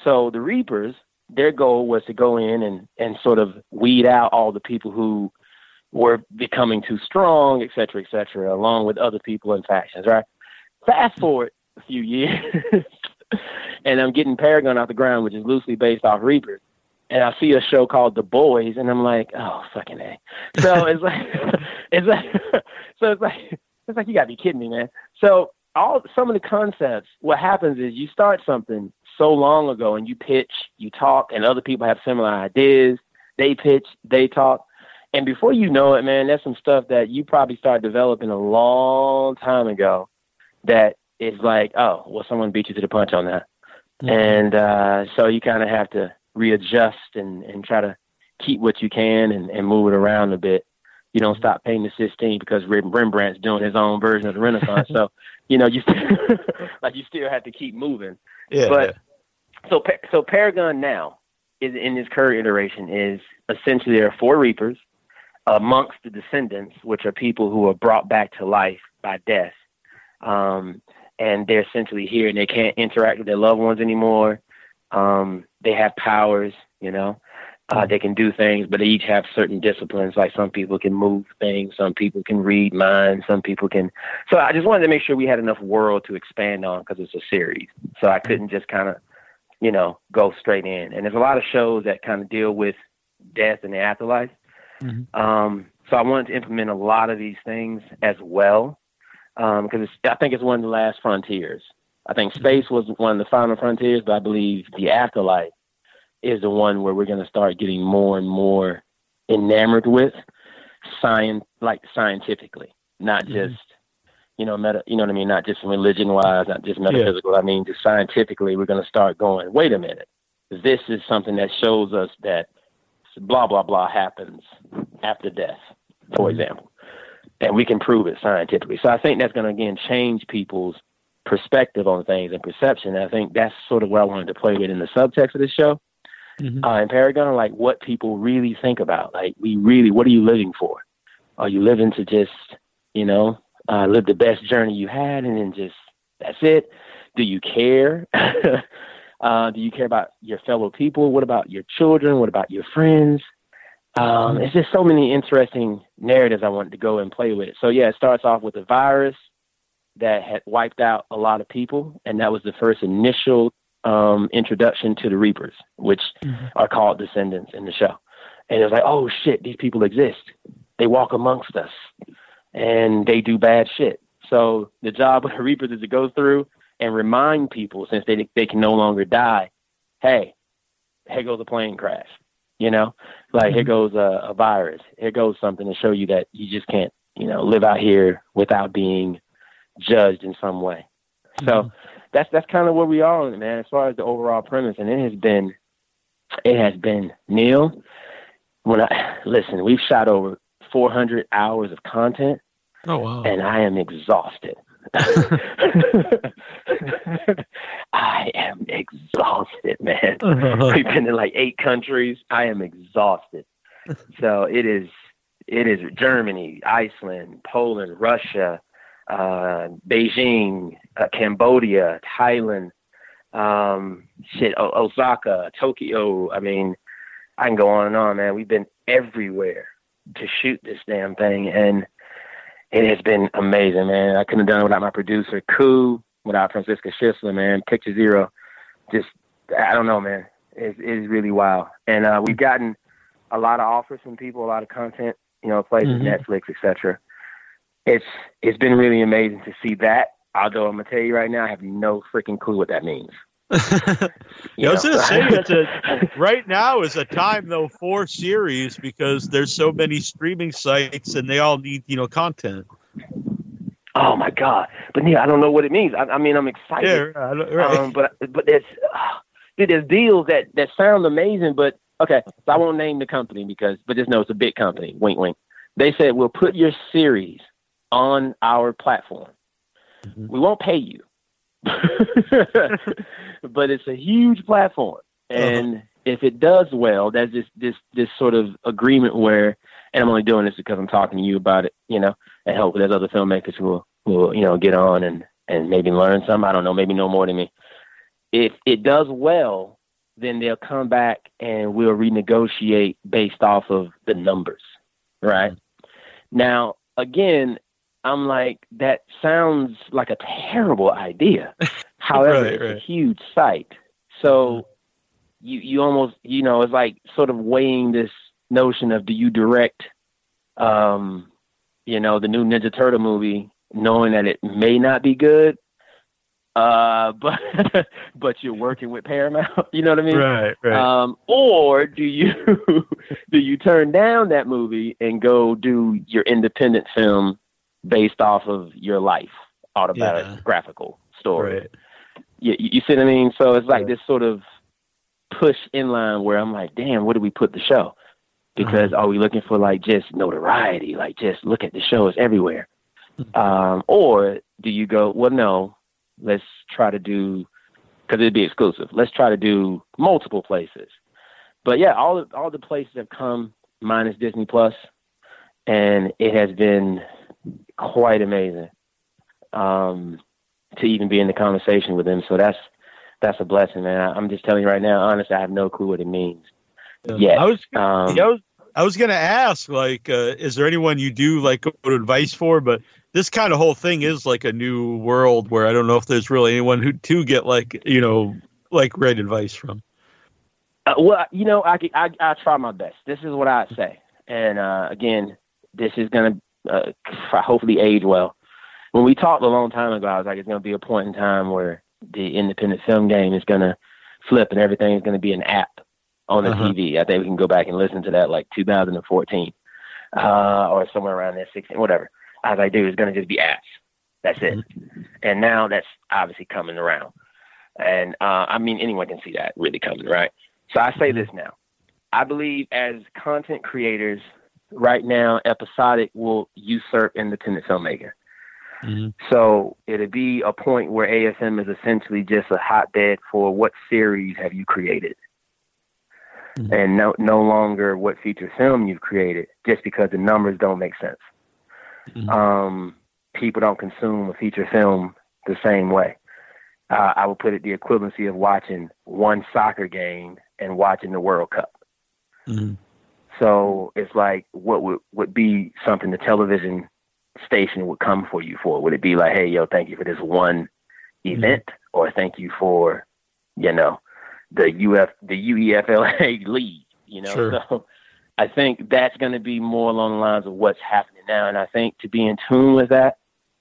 So the Reapers, their goal was to go in and, and sort of weed out all the people who were becoming too strong, et cetera, et cetera, along with other people and factions, right? Fast forward a few years, and I'm getting Paragon off the ground, which is loosely based off Reapers. And I see a show called The Boys, and I'm like, oh fucking a. So it's like, it's like, so it's like, it's like you gotta be kidding me, man. So all some of the concepts, what happens is you start something so long ago, and you pitch, you talk, and other people have similar ideas. They pitch, they talk, and before you know it, man, that's some stuff that you probably started developing a long time ago that is like, oh, well, someone beat you to the punch on that. And uh, so you kind of have to readjust and, and try to keep what you can and, and move it around a bit. You don't stop painting the Sistine because Rembrandt's doing his own version of the Renaissance. so, you know, you like you still have to keep moving. Yeah. But so so Paragon now is in this current iteration is essentially there are four Reapers amongst the descendants, which are people who are brought back to life by death. Um, and they're essentially here and they can't interact with their loved ones anymore. Um, they have powers, you know, uh, they can do things, but they each have certain disciplines. Like some people can move things, some people can read minds, some people can. So I just wanted to make sure we had enough world to expand on because it's a series. So I couldn't just kind of, you know, go straight in. And there's a lot of shows that kind of deal with death and the afterlife. Mm-hmm. Um, so I wanted to implement a lot of these things as well because um, I think it's one of the last frontiers. I think space was one of the final frontiers, but I believe the afterlife is the one where we're going to start getting more and more enamored with science, like scientifically, not mm-hmm. just you know meta, you know what I mean, not just religion wise, not just metaphysical. Yeah. I mean, just scientifically, we're going to start going. Wait a minute, this is something that shows us that blah blah blah happens after death, for mm-hmm. example and we can prove it scientifically. So I think that's going to again change people's perspective on things and perception. And I think that's sort of what I wanted to play with in the subtext of this show. Mm-hmm. Uh, in Paragon, like what people really think about. Like we really, what are you living for? Are you living to just, you know, uh, live the best journey you had and then just that's it? Do you care? uh, do you care about your fellow people? What about your children? What about your friends? Um, it's just so many interesting narratives I wanted to go and play with. So yeah, it starts off with a virus that had wiped out a lot of people, and that was the first initial um, introduction to the Reapers, which mm-hmm. are called descendants in the show. And it was like, oh shit, these people exist. They walk amongst us, and they do bad shit. So the job of the Reapers is to go through and remind people, since they they can no longer die, hey, here goes a plane crash. You know, like mm-hmm. here goes a, a virus. Here goes something to show you that you just can't, you know, live out here without being judged in some way. Mm-hmm. So that's that's kind of where we are, man. As far as the overall premise, and it has been, it has been Neil. When I listen, we've shot over 400 hours of content. Oh wow! And I am exhausted. I am exhausted, man. We've been in like eight countries. I am exhausted. So it is it is Germany, Iceland, Poland, Russia, uh, Beijing, uh, Cambodia, Thailand, um, shit, o- Osaka, Tokyo. I mean, I can go on and on, man. We've been everywhere to shoot this damn thing, and it has been amazing, man. I couldn't have done it without my producer, Koo, without Francisca Schisler, man. Picture Zero, just I don't know, man. It's, it's really wild, and uh, we've gotten a lot of offers from people, a lot of content, you know, places, mm-hmm. Netflix, etc. It's it's been really amazing to see that. Although I'm gonna tell you right now, I have no freaking clue what that means. Yeah, I was going to say a, right now is a time though for series because there's so many streaming sites and they all need you know content. Oh my god! But Neil, I don't know what it means. I, I mean, I'm excited. Yeah, right. Um, but but there's uh, there's deals that that sound amazing. But okay, so I won't name the company because, but just know it's a big company. Wink, wink. They said we'll put your series on our platform. Mm-hmm. We won't pay you. but it's a huge platform, uh-huh. and uh-huh. if it does well, that's this this this sort of agreement where, and I'm only doing this because I'm talking to you about it, you know, and hopefully there's other filmmakers who will will you know get on and and maybe learn some. I don't know, maybe know more than me. If it does well, then they'll come back and we'll renegotiate based off of the numbers, right? Mm-hmm. Now, again, I'm like, that sounds like a terrible idea. However, right, it's right. a huge site. So mm-hmm. you you almost you know it's like sort of weighing this notion of do you direct, um, you know, the new Ninja Turtle movie, knowing that it may not be good, uh, but but you're working with Paramount. You know what I mean? Right, right. Um, or do you do you turn down that movie and go do your independent film based off of your life autobiographical yeah. story. Right. You, you see what I mean? So it's like this sort of push in line where I'm like, damn, where do we put the show? Because uh-huh. are we looking for like just notoriety? Like just look at the show, it's everywhere. Mm-hmm. Um, or do you go, well, no, let's try to do, because it'd be exclusive. Let's try to do multiple places. But yeah, all all the places have come minus Disney Plus, and it has been quite amazing um, to even be in the conversation with him. So that's that's a blessing, man. I, am just telling you right now, honestly, I have no clue what it means. Yeah, I was, um, I was, I was gonna ask, like, uh, is there anyone you do like go to advice for? But this kind of whole thing is like a new world where I don't know if there's really anyone who to get like you know like great advice from. Uh, well, you know, I, I I try my best. This is what I say, and uh, again, this is gonna uh, hopefully age well. When we talked a long time ago, I was like, it's going to be a point in time where the independent film game is going to flip and everything is going to be an app on the uh-huh. TV. I think we can go back and listen to that like 2014 uh, or somewhere around there, 16, whatever. I was like, dude, it's going to just be apps. That's it. Mm-hmm. And now that's obviously coming around. And uh, I mean, anyone can see that really coming, right? So I say mm-hmm. this now. I believe as content creators, right now, episodic will usurp independent filmmaking. Mm-hmm. So it'll be a point where AFM is essentially just a hotbed for what series have you created, mm-hmm. and no no longer what feature film you've created, just because the numbers don't make sense. Mm-hmm. Um, people don't consume a feature film the same way. Uh, I would put it the equivalency of watching one soccer game and watching the World Cup. Mm-hmm. So it's like, what would would be something the television station would come for you for? Would it be like, hey, yo, thank you for this one event, mm-hmm. or thank you for, you know, the UF the UEFLA league? You know, sure. so I think that's going to be more along the lines of what's happening now, and I think to be in tune with that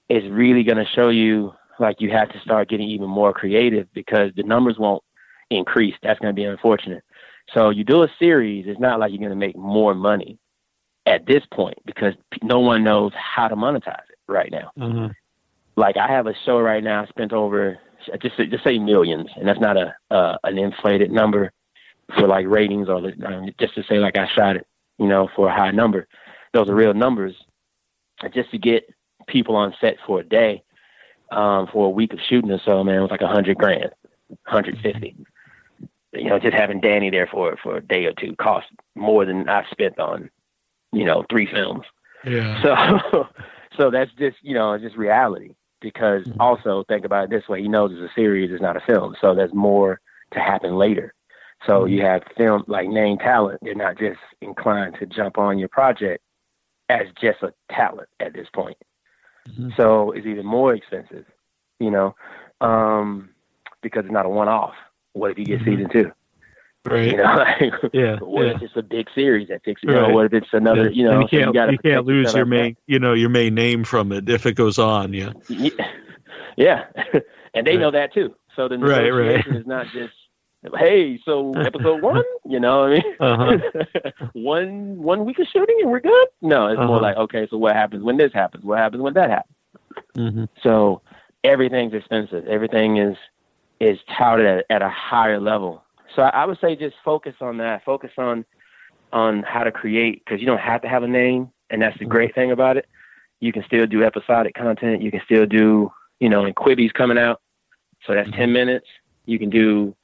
is really going to show you like you have to start getting even more creative because the numbers won't increase. That's going to be unfortunate. So you do a series, it's not like you're going to make more money at this point because no one knows how to monetize it right now. Mm-hmm. Like I have a show right now, I spent over just just say millions, and that's not a uh, an inflated number for like ratings or just to say like I shot it, you know, for a high number. those are real numbers. And just to get people on set for a day, um, for a week of shooting or so, man, it was like a hundred grand, hundred fifty. You know, just having Danny there for for a day or two cost more than I spent on, you know, three films. Yeah. So, so that's just you know just reality. Because mm-hmm. also think about it this way: he knows it's a series, it's not a film, so there's more to happen later. So mm-hmm. you have film like name talent; they're not just inclined to jump on your project as just a talent at this point. Mm-hmm. So it's even more expensive, you know, um, because it's not a one-off. What if you get mm-hmm. season two? Right. You know, like, yeah. What yeah. if it's a big series that takes, you right. know, what if it's another, yeah. you know, and you can't, so you, you can't lose your main, you know, your main name from it if it goes on. Yeah. Yeah. and they right. know that too. So the negotiation right, right. is not just, hey, so episode one, you know what I mean? Uh-huh. one one week of shooting and we're good. No, it's uh-huh. more like, okay, so what happens when this happens? What happens when that happens? Mm-hmm. So everything's expensive. Everything is is touted at, at a higher level so I, would say just focus on that. Focus on on how to create because you don't have to have a name, and that's the great thing about it. You can still do episodic content. You can still do you know, and Quibi's coming out, so that's ten minutes. You can do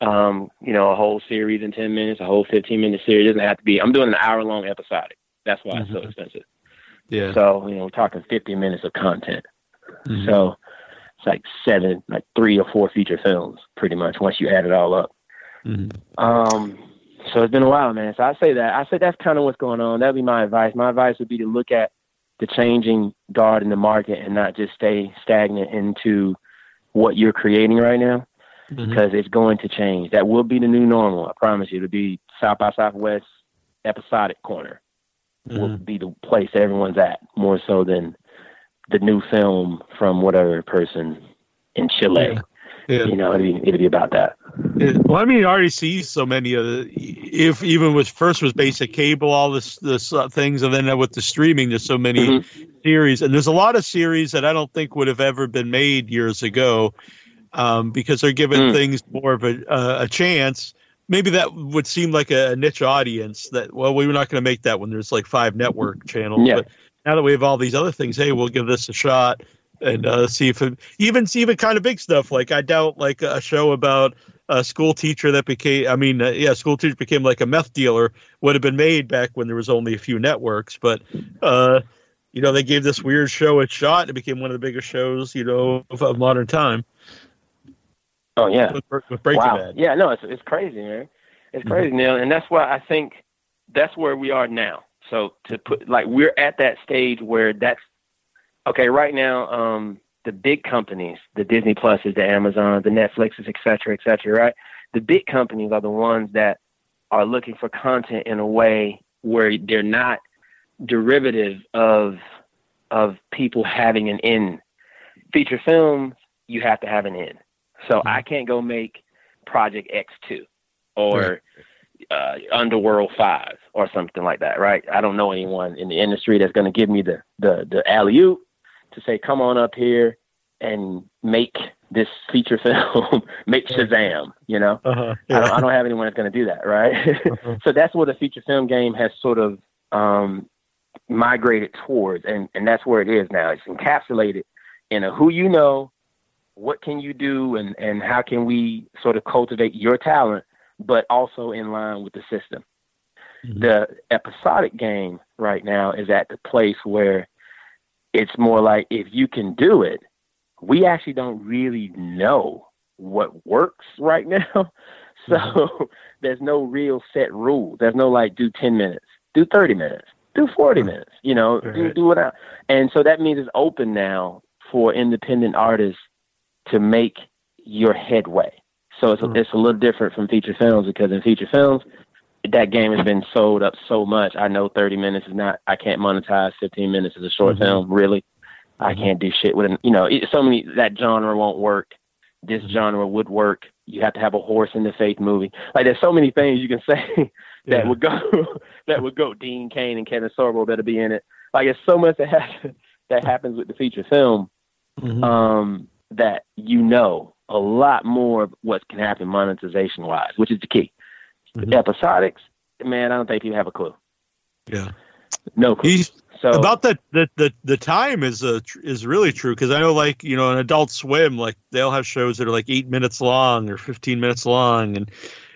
um, you know, a whole series in 10 minutes, a whole 15 minute series. It doesn't have to be, I'm doing an hour long episodic. That's why mm-hmm. it's so mm-hmm. expensive. Yeah. So, you know, we're talking 50 minutes of content. Mm-hmm. So it's like seven, like three or four feature films pretty much once you add it all up. Mm-hmm. Um, so it's been a while, man. So I say that. I say that's kind of what's going on. That'd be my advice. My advice would be to look at the changing guard in the market and not just stay stagnant into what you're creating right now because mm-hmm. it's going to change. That will be the new normal. I promise you. It'll be South by Southwest episodic corner mm-hmm. will be the place everyone's at more so than the new film from whatever person in Chile. Yeah. Yeah. You know, it'd be, it'd be about that. Yeah. Well, I mean, you already see so many of the, if even with first was basic cable, all this, this uh, things, and then with the streaming, there's so many mm-hmm. series, and there's a lot of series that I don't think would have ever been made years ago, um, because they're giving mm. things more of a, uh, a chance. Maybe that would seem like a niche audience that, well, we were not going to make that when there's like five network channels, yeah. but now that we have all these other things, hey, we'll give this a shot and uh, see if it, even even kind of big stuff. Like I doubt like a show about a school teacher that became I mean uh, yeah school teacher became like a meth dealer would have been made back when there was only a few networks, but uh, you know they gave this weird show a shot. And it became one of the biggest shows you know of, of modern time. Oh yeah, with, with Breaking wow. Bad. Yeah, no, it's it's crazy, man. It's mm-hmm. crazy, mm-hmm. Neil, and that's why I think that's where we are now. So to put like we're at that stage where that's okay, right now, um, the big companies, the Disney Pluses, the Amazon, the Netflixes, et cetera, et cetera, right? The big companies are the ones that are looking for content in a way where they're not derivative of of people having an end. Feature films, you have to have an end. So mm-hmm. I can't go make Project X two or uh, Underworld Five or something like that, right? I don't know anyone in the industry that's going to give me the the the alley oop to say, come on up here and make this feature film, make Shazam, you know? Uh-huh, yeah. I, don't, I don't have anyone that's going to do that, right? Uh-huh. so that's what the feature film game has sort of um, migrated towards, and, and that's where it is now. It's encapsulated in a who you know, what can you do, and, and how can we sort of cultivate your talent, but also in line with the system. Mm-hmm. The episodic game right now is at the place where it's more like if you can do it, we actually don't really know what works right now. So mm-hmm. there's no real set rule. There's no like do 10 minutes, do 30 minutes, do 40 minutes, you know, right. do, do out. And so that means it's open now for independent artists to make your headway. So it's, mm-hmm. it's a little different from feature films because in feature films, that game has been sold up so much. I know 30 minutes is not. I can't monetize 15 minutes as a short mm-hmm. film. Really, mm-hmm. I can't do shit with it. You know, it, so many that genre won't work. This mm-hmm. genre would work. You have to have a horse in the faith movie. Like there's so many things you can say that yeah. would go that would go. Dean Cain and Kevin Sorbo better be in it. Like there's so much that happens that happens with the feature film mm-hmm. um, that you know a lot more of what can happen monetization wise, which is the key. Mm-hmm. Episodics, man, I don't think people have a clue. Yeah. No clue. He's, so about the the the, the time is tr- is really true because I know like you know an Adult Swim like they'll have shows that are like eight minutes long or fifteen minutes long and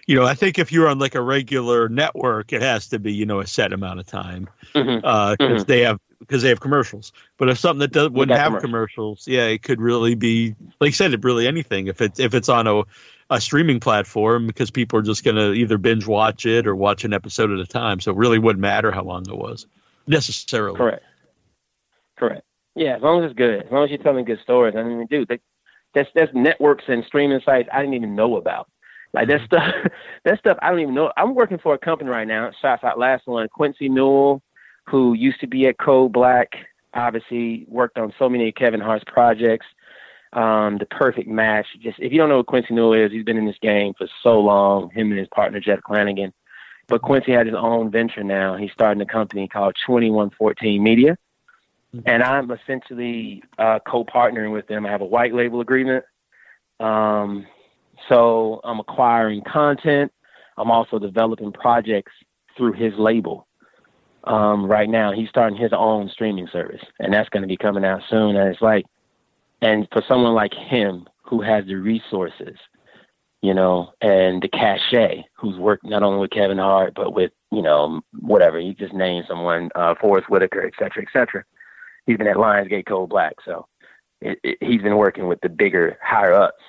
you know I think if you're on like a regular network it has to be you know a set amount of time because mm-hmm. uh, mm-hmm. they have because they have commercials. But if something that doesn't wouldn't have commercials. commercials, yeah, it could really be like you said, it really anything. If it's if it's on a a streaming platform because people are just going to either binge watch it or watch an episode at a time. So it really wouldn't matter how long it was necessarily. Correct. Correct. Yeah, as long as it's good, as long as you're telling good stories. I mean, dude, that's that's networks and streaming sites I didn't even know about. Like that mm-hmm. stuff, that stuff I don't even know. I'm working for a company right now. Shouts out last one, Quincy Newell, who used to be at Code Black. Obviously, worked on so many Kevin Hart's projects. Um, the perfect match. Just if you don't know who Quincy Newell is, he's been in this game for so long. Him and his partner Jeff Clanagan. But Quincy had his own venture now. He's starting a company called 2114 Media. Mm-hmm. And I'm essentially uh, co partnering with them. I have a white label agreement. Um, so I'm acquiring content. I'm also developing projects through his label. Um, right now, he's starting his own streaming service, and that's going to be coming out soon. And it's like, and for someone like him who has the resources you know, and the cachet, who's worked not only with Kevin Hart, but with, you know, whatever, you just name someone, uh, Forest Whitaker, et cetera, et cetera. He's been at Lionsgate Code Black. So it, it, he's been working with the bigger, higher ups.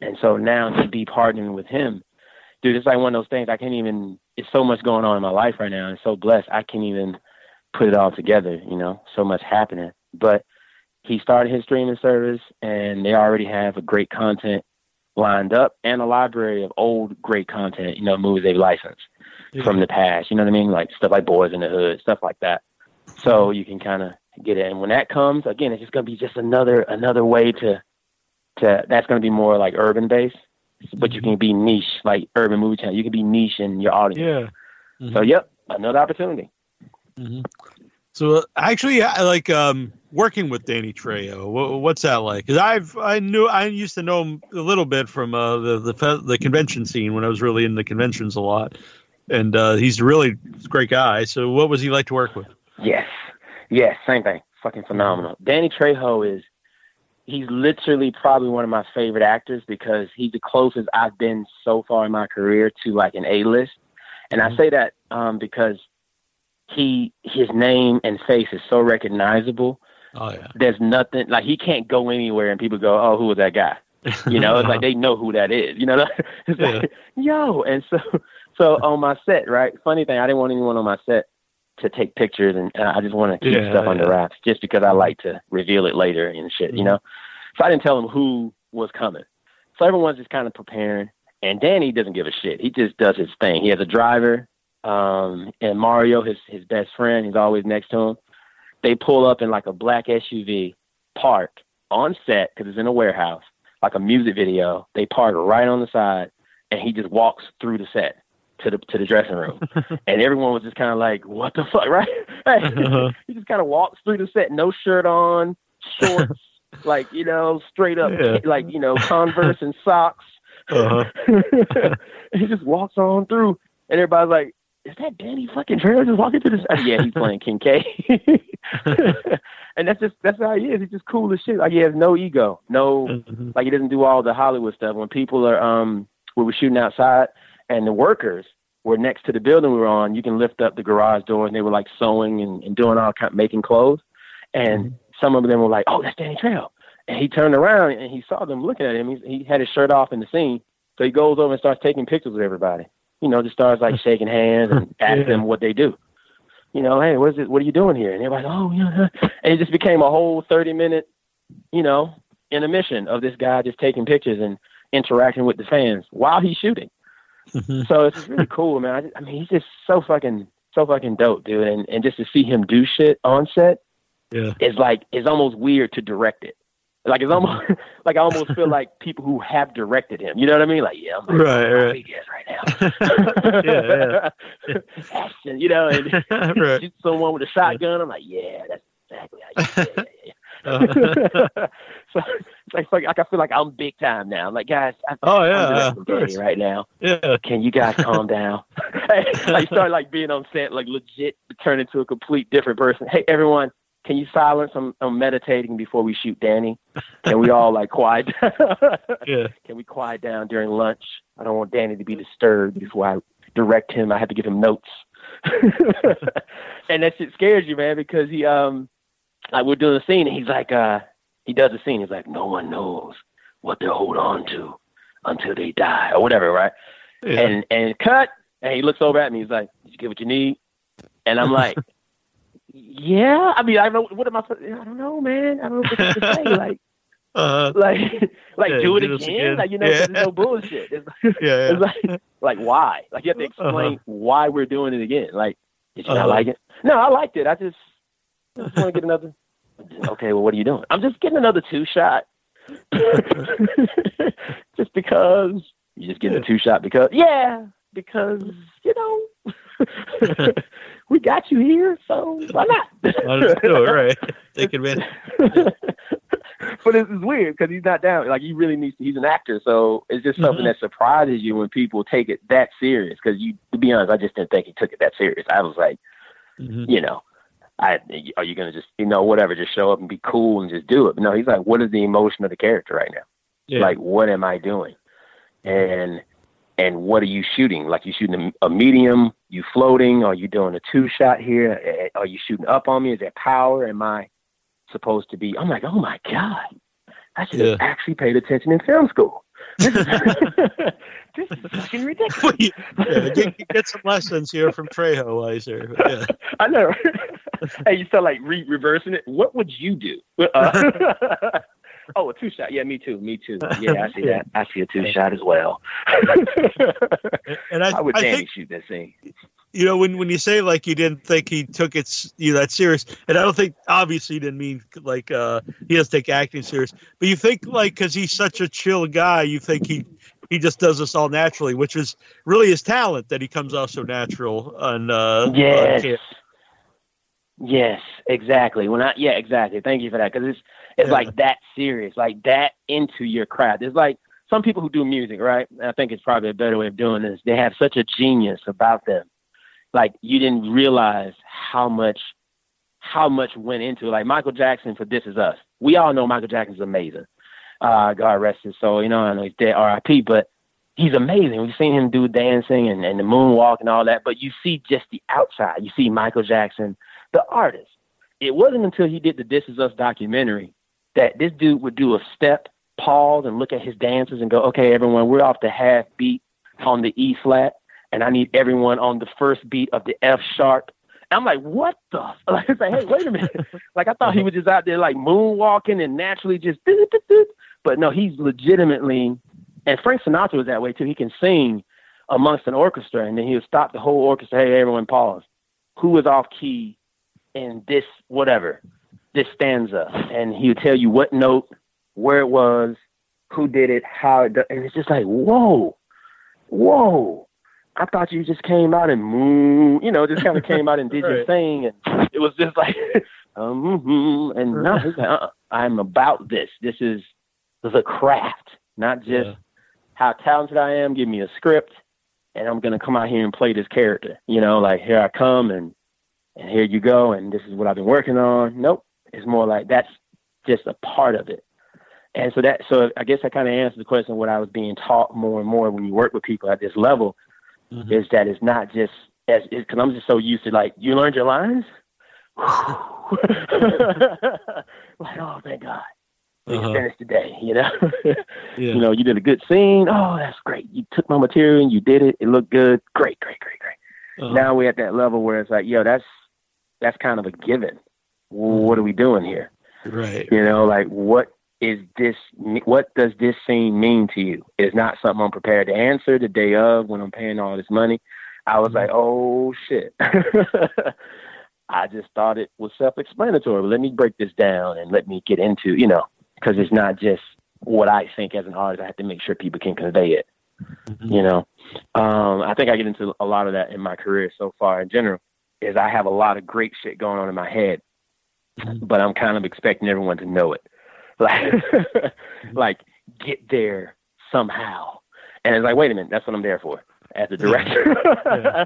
And so now to be partnering with him, dude, it's like one of those things I can't even, it's so much going on in my life right now. I'm so blessed. I can't even put it all together, you know, so much happening. But he started his streaming service and they already have a great content lined up and a library of old great content, you know, movies they've licensed yeah. from the past. You know what I mean? Like stuff like Boyz n the Hood, stuff like that. So you can kind of get it. And when that comes, again, it's just gonna be just another another way to to that's gonna be more like urban based, but you mm-hmm. can be niche like urban movie channel. You can be niche in your audience. Yeah. Mm-hmm. So yep, another opportunity. Mm-hmm. So uh, actually, I like um working with Danny Trejo. What's that like? Because I've I knew I used to know him a little bit from uh, the the the convention scene when I was really in the conventions a lot, and uh, he's a really great guy. So what was he like to work with? Yes, yes, same thing. Fucking phenomenal. Danny Trejo is he's literally probably one of my favorite actors because he's the closest I've been so far in my career to like an A list, and I mm-hmm. say that um, because he his name and face is so recognizable Oh yeah. There's nothing like he can't go anywhere and people go, "Oh, who was that guy?" You know, it's like they know who that is. You know, it's yeah. like, yo, and so so on my set, right? Funny thing, I didn't want anyone on my set to take pictures, and uh, I just want to keep yeah, stuff yeah. under wraps, just because I like to reveal it later and shit. Mm-hmm. You know, so I didn't tell them who was coming. So everyone's just kind of preparing, and Danny doesn't give a shit. He just does his thing. He has a driver, um, and Mario, his his best friend, he's always next to him they pull up in like a black SUV, park on set because it's in a warehouse, like a music video. They park right on the side, and he just walks through the set to the to the dressing room, and everyone was just kind of like, "What the fuck?" Right? uh-huh. he just kind of walks through the set, no shirt on, shorts, like you know, straight up, yeah. like you know, Converse and socks. Uh-huh. he just walks on through, and everybody's like, is that Danny fucking Trejo just walking through this? Uh, yeah, he's playing Kincaid. and that's just that's how he is. He's just cool as shit. Like he has no ego, no mm-hmm. like he doesn't do all the Hollywood stuff. When people are um we were shooting outside and the workers were next to the building we were on, you can lift up the garage door and they were like sewing and, and doing all kind of making clothes. And mm-hmm. some of them were like, "Oh, that's Danny Trejo." And he turned around and he saw them looking at him. He, he had his shirt off in the scene, so he goes over and starts taking pictures with everybody you know, just starts like shaking hands and asking yeah. them what they do. You know, hey, what is it? What are you doing here? And everybody's, oh, yeah. And it just became a whole thirty minute, you know, intermission of this guy just taking pictures and interacting with the fans while he's shooting. Mm-hmm. So it's really cool, man. I, I mean, he's just so fucking, so fucking dope, dude. And and just to see him do shit on set, yeah, is like it's almost weird to direct it. Like it's almost like I almost feel like people who have directed him. You know what I mean? Like, yeah, I'm like, right, right. right now. yeah, yeah. Action, you know, and right. shoot someone with a shotgun. I'm like, yeah, that's exactly how you. Yeah, yeah, yeah. so, like, like I feel like I'm big time now. I'm like, guys, I, oh yeah, I'm right now. Yeah, can you guys calm down? I start like being on set, like legit, turn into a complete different person. Hey, everyone, can you silence? I'm, I'm meditating before we shoot Danny. Can we all like quiet? yeah. Can we quiet down during lunch? I don't want Danny to be disturbed before I direct him. I have to give him notes. and that shit scares you, man, because he um like we're doing a scene and he's like uh he does the scene, he's like, No one knows what they hold on to until they die or whatever, right? Yeah. And and cut and he looks over at me, he's like, Did you get what you need? And I'm like, Yeah. I mean I don't know what am I I don't know, man. I don't know what to say. Like uh, like, like yeah, do it again? again? Like, you know, yeah. there's no bullshit. It's, yeah, yeah. it's like, like why? Like, you have to uh-huh. explain uh-huh. why we're doing it again. Like, did you uh-huh. not like it? No, I liked it. I just, I just want to get another. Okay, well, what are you doing? I'm just getting another two shot. just because you just getting a two shot because yeah, because you know we got you here, so why not? All right, take advantage but it's, it's weird because he's not down. Like he really needs. To, he's an actor, so it's just something mm-hmm. that surprises you when people take it that serious. Because you, to be honest, I just didn't think he took it that serious. I was like, mm-hmm. you know, I are you gonna just you know whatever, just show up and be cool and just do it? But no, he's like, what is the emotion of the character right now? Yeah. Like, what am I doing? And and what are you shooting? Like you shooting a, medium? You floating? Are you doing a two shot here? Are you shooting up on me? Is there power? Am I supposed to be. I'm like, oh my god, I should have actually paid attention in film school. this is, this is fucking ridiculous. yeah, get, get, some lessons here from Trejo, Weiser. Yeah. I know. hey, you start like re- reversing it. What would you do? Uh, oh, a two shot. Yeah, me too. Me too. Yeah, I see that. I see a two shot as well. and I, I would I think, shoot that scene you know, when when you say like you didn't think he took it you know, that serious, and I don't think obviously you didn't mean like uh he doesn't take acting serious, but you think like because he's such a chill guy, you think he he just does this all naturally, which is really his talent that he comes off so natural and uh yes. Yes, exactly. When I yeah, exactly. Thank you for that because it's it's yeah. like that serious, like that into your craft. It's like some people who do music, right? I think it's probably a better way of doing this. They have such a genius about them like you didn't realize how much how much went into it. Like Michael Jackson for This Is Us. We all know Michael Jackson's amazing. Uh, God rest his soul. You know, I know he's dead, R.I.P. But he's amazing. We've seen him do dancing and, and the moonwalk and all that. But you see just the outside. You see Michael Jackson, the artist. It wasn't until he did the This Is Us documentary that this dude would do a step, pause, and look at his dancers and go, "Okay, everyone, we're off the half beat on the E flat." and I need everyone on the first beat of the F sharp. And I'm like, what the? Like, it's like, hey, wait a minute. like, I thought he was just out there like moonwalking and naturally just, but no, he's legitimately, and Frank Sinatra was that way too. He can sing amongst an orchestra, and then he would stop the whole orchestra. Hey, everyone, pause. Who was off key in this whatever, this stanza, and he would tell you what note, where it was, who did it, how it, and it's just like, whoa, whoa. I thought you just came out and moo, you know, just kind of came out and did right. your thing, and it was just like, um, mm-hmm. and no, like, uh-uh. I'm about this. This is the craft, not just yeah. how talented I am. Give me a script, and I'm gonna come out here and play this character. You know, like here I come, and and here you go, and this is what I've been working on. Nope, it's more like that's just a part of it. And so that, so I guess I kind of answered the question what I was being taught more and more when you work with people at this level mm-hmm. is that it's not just as because I'm just so used to like you learned your lines. like oh thank God. We uh-huh. finished today, you know. yeah. You know, you did a good scene. Oh, that's great. You took my material and you did it. It looked good. Great, great, great, great. Uh-huh. Now we're at that level where it's like, yo, that's that's kind of a given. What are we doing here? Right. You know, like what is this what does this scene mean to you it's not something i'm prepared to answer the day of when i'm paying all this money i was like oh shit i just thought it was self-explanatory but let me break this down and let me get into you know because it's not just what i think as an artist i have to make sure people can convey it mm-hmm. you know um, i think i get into a lot of that in my career so far in general is i have a lot of great shit going on in my head mm-hmm. but i'm kind of expecting everyone to know it like like get there somehow. And it's like, wait a minute, that's what I'm there for as a director. Yeah.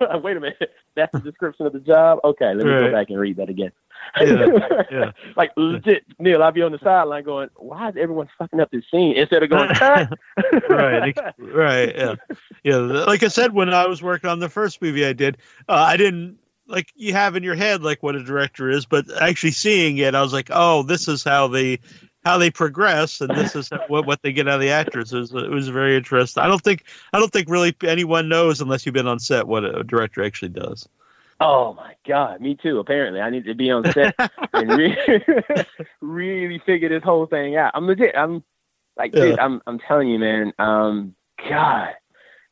Yeah. wait a minute, that's the description of the job. Okay, let me right. go back and read that again. Yeah. yeah. like legit, Neil, I'll be on the sideline going, "Why is everyone fucking up this scene?" Instead of going, right, right, yeah, yeah. Like I said, when I was working on the first movie I did, uh, I didn't like you have in your head like what a director is, but actually seeing it, I was like, "Oh, this is how they how they progress, and this is what what they get out of the actors. It was, it was very interesting. I don't think I don't think really anyone knows unless you've been on set what a director actually does. Oh my god, me too. Apparently, I need to be on set and really, really figure this whole thing out. I'm legit. I'm like, yeah. dude, I'm I'm telling you, man. Um, God,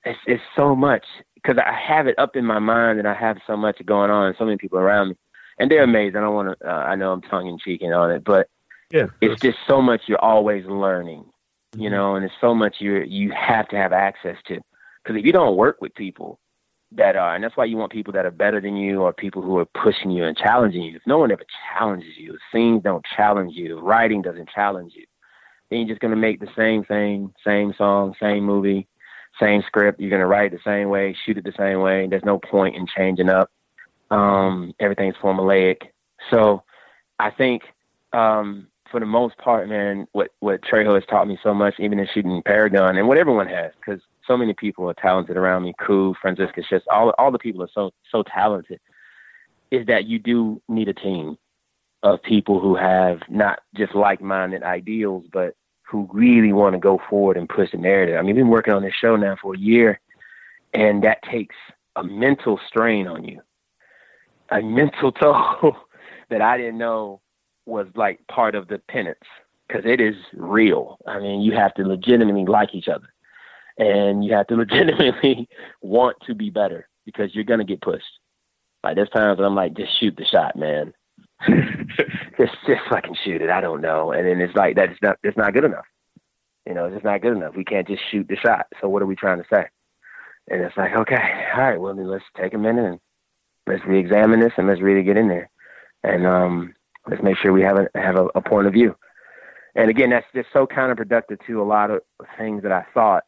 it's it's so much because I have it up in my mind and I have so much going on and so many people around me, and they're amazed. I don't want to. Uh, I know I'm tongue in cheek on it, but yeah, it's just so much you're always learning, you mm-hmm. know, and it's so much you you have to have access to. Because if you don't work with people that are, and that's why you want people that are better than you or people who are pushing you and challenging you. If no one ever challenges you, scenes don't challenge you, writing doesn't challenge you, then you're just gonna make the same thing, same song, same movie, same script. You're gonna write it the same way, shoot it the same way. There's no point in changing up. Um, everything's formulaic. So I think um, for the most part, man, what what Trejo has taught me so much, even in shooting Paragon, and what everyone has, because so many people are talented around me. Koo, Franziska, just all all the people are so so talented. Is that you do need a team of people who have not just like-minded ideals, but who really want to go forward and push the narrative. I mean, we've been working on this show now for a year, and that takes a mental strain on you, a mental toll that I didn't know was like part of the penance because it is real. I mean, you have to legitimately like each other and you have to legitimately want to be better because you're going to get pushed. Like there's times I'm like, just shoot the shot, man. just, just fucking shoot it. I don't know. And then it's like, that's not, it's not good enough. You know, it's just not good enough. We can't just shoot the shot. So what are we trying to say? And it's like, okay, all right, well let's take a minute and let's re-examine this and let's really get in there. And, um, let's make sure we have a have a, a point of view. And again, that's just so counterproductive to a lot of things that I thought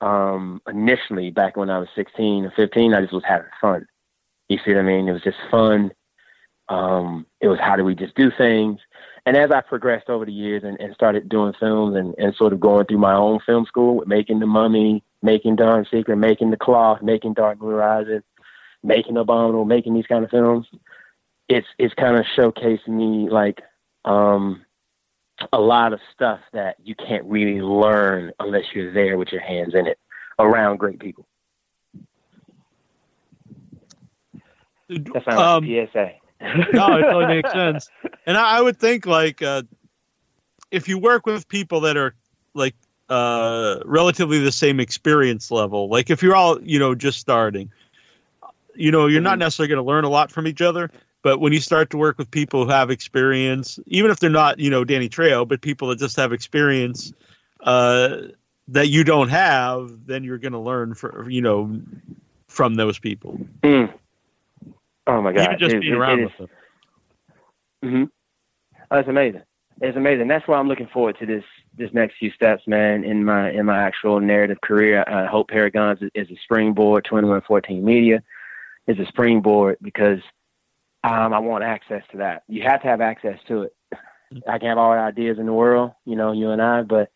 um, initially back when I was 16 or 15. I just was having fun. You see what I mean? It was just fun. Um, it was how do we just do things. And as I progressed over the years and, and started doing films and, and sort of going through my own film school with making The Mummy, making Dark Secret, making The Cloth, making Dark Moon Rising, making Abominable, making these kind of films, it's it's kind of showcasing me like um, a lot of stuff that you can't really learn unless you're there with your hands in it around great people. That sounds um, like PSA. No, it totally makes sense. And I, I would think like uh, if you work with people that are like uh, relatively the same experience level, like if you're all you know just starting, you know you're not mm-hmm. necessarily going to learn a lot from each other, but when you start to work with people who have experience, even if they're not, you know, Danny Trejo, but people that just have experience uh, that you don't have, then you're going to learn, for, you know, from those people. Mm. Oh my God! Even just it, being it, around it with them. Mm-hmm. Oh, that's amazing. It's amazing. That's why I'm looking forward to this this next few steps, man, in my in my actual narrative career. I hope Paragons is, is a springboard. 2114 Media is a springboard because um, I want access to that. You have to have access to it. I can have all the ideas in the world, you know, you and I, but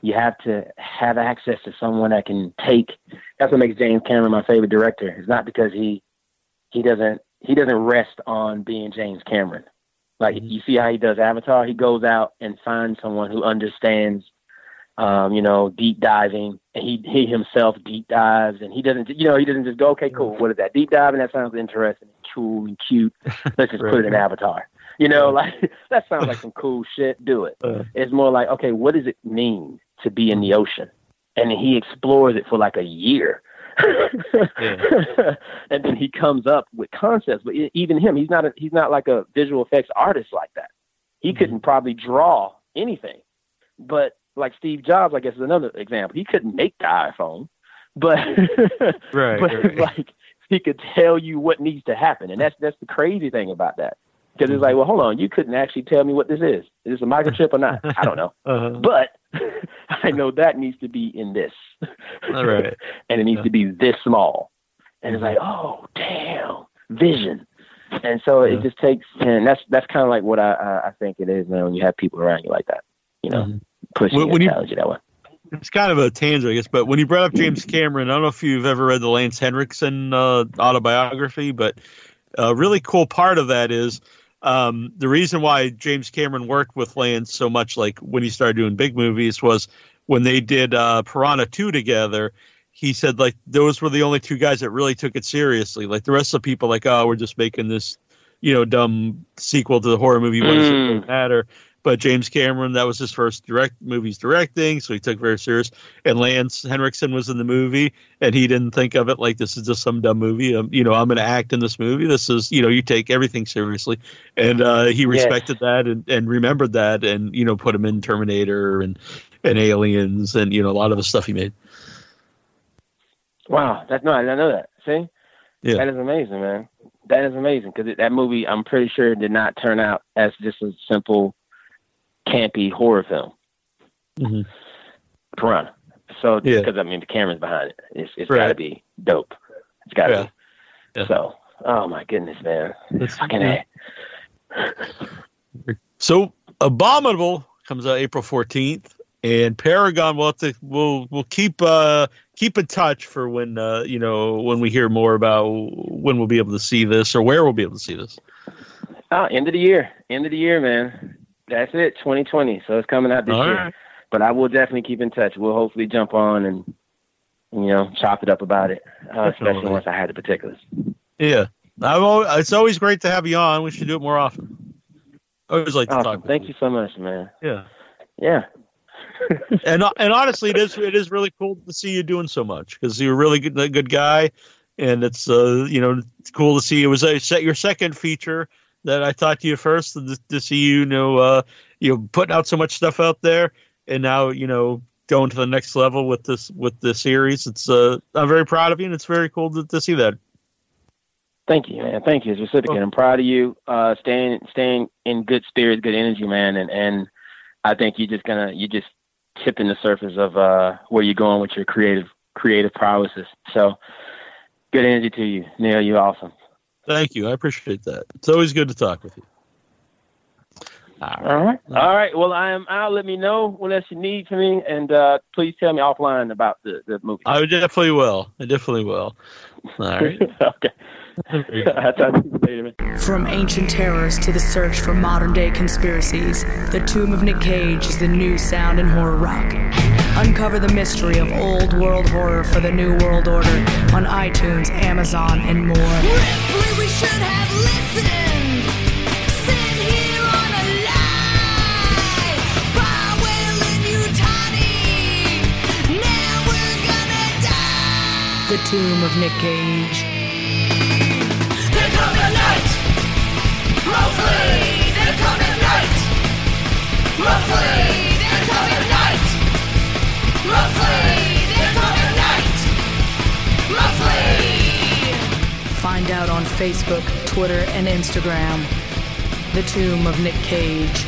you have to have access to someone that can take. That's what makes James Cameron my favorite director. It's not because he he doesn't he doesn't rest on being James Cameron. Like mm-hmm. you see how he does Avatar, he goes out and finds someone who understands um, you know, deep diving, and he he himself deep dives, and he doesn't, you know, he doesn't just go, okay, cool, what is that? Deep diving, that sounds interesting, and cool and cute. Let's just right. put it in Avatar. You know, like that sounds like some cool shit. Do it. Uh, it's more like, okay, what does it mean to be in the ocean? And he explores it for like a year. and then he comes up with concepts. But even him, he's not a, he's not like a visual effects artist like that. He mm-hmm. couldn't probably draw anything, but like Steve Jobs, I guess is another example. He couldn't make the iPhone, but right, but right. like he could tell you what needs to happen, and that's that's the crazy thing about that. Because it's like, well, hold on, you couldn't actually tell me what this is. Is this a microchip or not? I don't know. Uh-huh. But I know that needs to be in this. All right. and it needs yeah. to be this small. And it's like, oh, damn, vision. And so yeah. it just takes, and that's that's kind of like what I, I, I think it is, man. When you have people around you like that, you know, mm-hmm. pushing when, when you, you that way. It's kind of a tangent, I guess. But when you brought up James Cameron, I don't know if you've ever read the Lance Henriksen uh, autobiography, but a really cool part of that is um, the reason why James Cameron worked with Lance so much, like when he started doing big movies, was when they did uh, Piranha 2 together. He said, like, those were the only two guys that really took it seriously. Like, the rest of the people, like, oh, we're just making this, you know, dumb sequel to the horror movie. What does mm. it matter? But James Cameron, that was his first direct movies directing, so he took very serious. And Lance Henriksen was in the movie, and he didn't think of it like this is just some dumb movie. Um, you know, I'm going to act in this movie. This is, you know, you take everything seriously, and uh, he respected that and, and remembered that, and you know, put him in Terminator and and Aliens, and you know, a lot of the stuff he made. Wow, that's no, I didn't know that. See, yeah, that is amazing, man. That is amazing because that movie, I'm pretty sure, did not turn out as just a simple campy horror film. Mm-hmm. Piranha. So just because yeah. I mean the camera's behind it, it's it's right. got to be dope. It's got to yeah. be. Yeah. So oh my goodness, man, it's fucking a. So Abominable comes out April fourteenth, and Paragon will to, we'll we'll keep uh keep in touch for when uh you know when we hear more about when we'll be able to see this or where we'll be able to see this. Oh, end of the year, end of the year, man. That's it, 2020. So it's coming out this All year. Right. But I will definitely keep in touch. We'll hopefully jump on and you know chop it up about it, uh, especially once I had the particulars. Yeah, I've always, it's always great to have you on. We should do it more often. I always like to awesome. talk. Thank you. you so much, man. Yeah. Yeah. and and honestly, it is it is really cool to see you doing so much because you're a really good good guy, and it's uh you know cool to see it was a set your second feature that I talked to you first to, to see you, you know, uh, you know, putting out so much stuff out there, and now you know going to the next level with this with the series. It's uh, I'm very proud of you, and it's very cool to, to see that. Thank you, man. Thank you. It's reciprocated. I'm proud of you. Uh, staying staying in good spirits, good energy, man, and and I think you're just gonna you're just tipping the surface of uh, where you're going with your creative creative prowesses. So good energy to you, Neil. You're awesome. Thank you. I appreciate that. It's always good to talk with you. All right. All right. Well, I am out. Let me know what else you need from me, and uh, please tell me offline about the, the movie. I definitely will. I definitely will. All right. okay. From ancient terrors to the search for modern day conspiracies, The Tomb of Nick Cage is the new sound in horror rock. Uncover the mystery of old world horror for the new world order on iTunes, Amazon, and more. Ripley, we should have listened. Sit here on a lie. Now we're gonna die. The Tomb of Nick Cage. Find out on Facebook, Twitter, and Instagram. The Tomb of Nick Cage.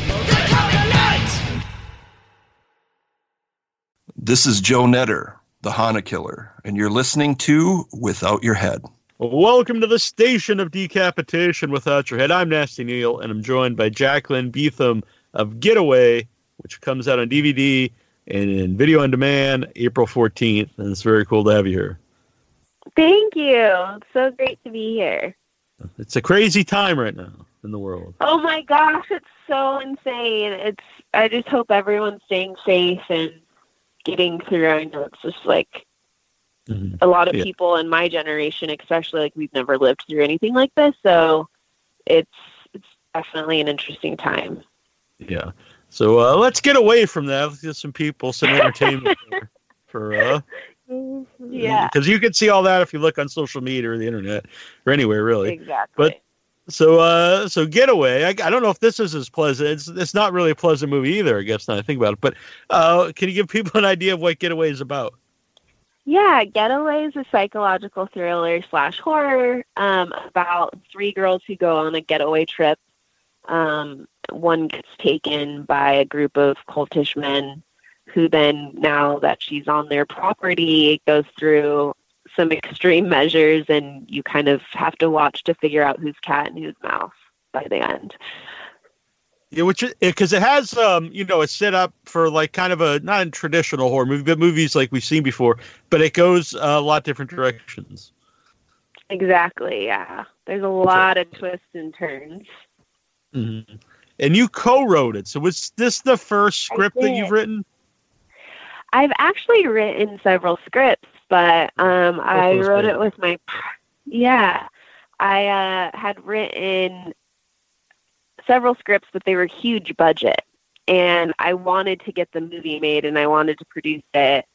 This is Joe Netter, the Hana Killer, and you're listening to Without Your Head. Welcome to the station of decapitation without your head. I'm Nasty Neil, and I'm joined by Jaclyn Betham of Getaway, which comes out on DVD and in video on demand April 14th. And it's very cool to have you here. Thank you. It's so great to be here. It's a crazy time right now in the world. Oh my gosh, it's so insane. It's I just hope everyone's staying safe and getting through. I know it's just like Mm-hmm. A lot of yeah. people in my generation, especially, like we've never lived through anything like this, so it's it's definitely an interesting time. Yeah. So uh, let's get away from that. Let's get some people, some entertainment for, for uh, yeah, because you can see all that if you look on social media or the internet or anywhere really. Exactly. But so uh, so Getaway. I, I don't know if this is as pleasant. It's it's not really a pleasant movie either. I guess now I think about it. But uh, can you give people an idea of what Getaway is about? Yeah, Getaway is a psychological thriller slash horror um, about three girls who go on a getaway trip Um, one gets taken by a group of cultish men who then, now that she's on their property, goes through some extreme measures, and you kind of have to watch to figure out who's cat and who's mouse by the end. Yeah, which because it has um you know it's set up for like kind of a not a traditional horror movie, but movies like we've seen before, but it goes a lot different directions. Exactly. Yeah, there's a lot of twists and turns. Mm-hmm. And you co-wrote it, so was this the first script that you've written? I've actually written several scripts, but um, I wrote it with my yeah. I uh, had written several scripts, but they were huge budget, and I wanted to get the movie made, and I wanted to produce it.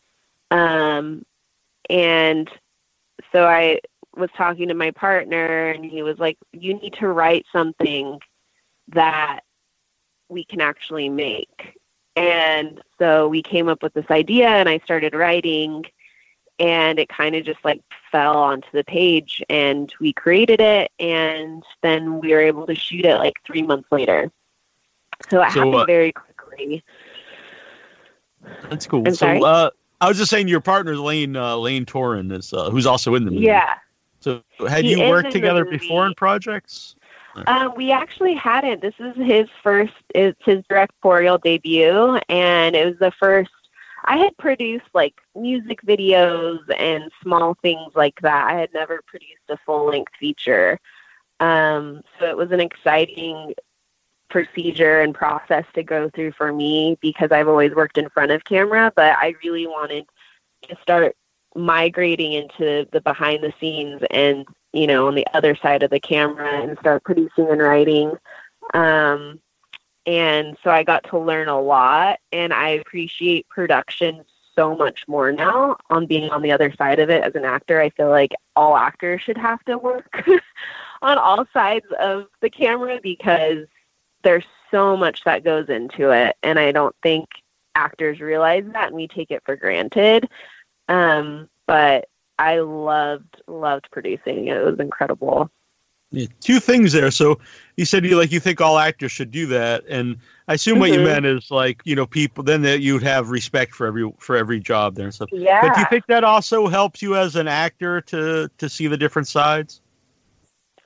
Um, and so I was talking to my partner, and he was like, "You need to write something that we can actually make." And so we came up with this idea, and I started writing, and it kind of just like fell onto the page, and we created it, and then we were able to shoot it like three months later. So it so, happened uh, very quickly. That's cool. I'm so, sorry? Uh, I was just saying, your partner Lane uh, Lane Toran is uh, who's also in the movie. Yeah. So had he you worked together before in projects? Um, we actually hadn't. This is his first. It's his directorial debut, and it was the first. I had produced like music videos and small things like that. I had never produced a full length feature, um, so it was an exciting procedure and process to go through for me because I've always worked in front of camera, but I really wanted to start migrating into the behind the scenes and you know, on the other side of the camera and start producing and writing. Um, and so I got to learn a lot, and I appreciate production so much more now on being on the other side of it as an actor. I feel like all actors should have to work on all sides of the camera because there's so much that goes into it, and I don't think actors realize that, and we take it for granted. Um, but I loved loved producing. It was incredible. Yeah, two things there. So you said you like you think all actors should do that, and I assume mm-hmm. what you mm-hmm. meant is like you know people then that you'd have respect for every for every job there and stuff. Yeah. But do you think that also helps you as an actor to to see the different sides?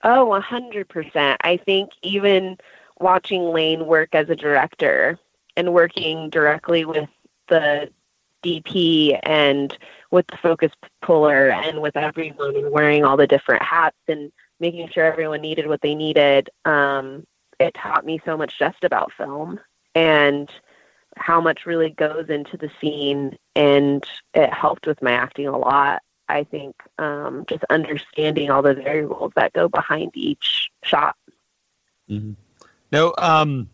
Oh, a hundred percent. I think even watching Lane work as a director and working directly with the DP and with the focus puller and with everyone and wearing all the different hats and making sure everyone needed what they needed. Um, it taught me so much just about film and how much really goes into the scene, and it helped with my acting a lot. I think um, just understanding all the variables that go behind each shot. Mm-hmm. Now, um,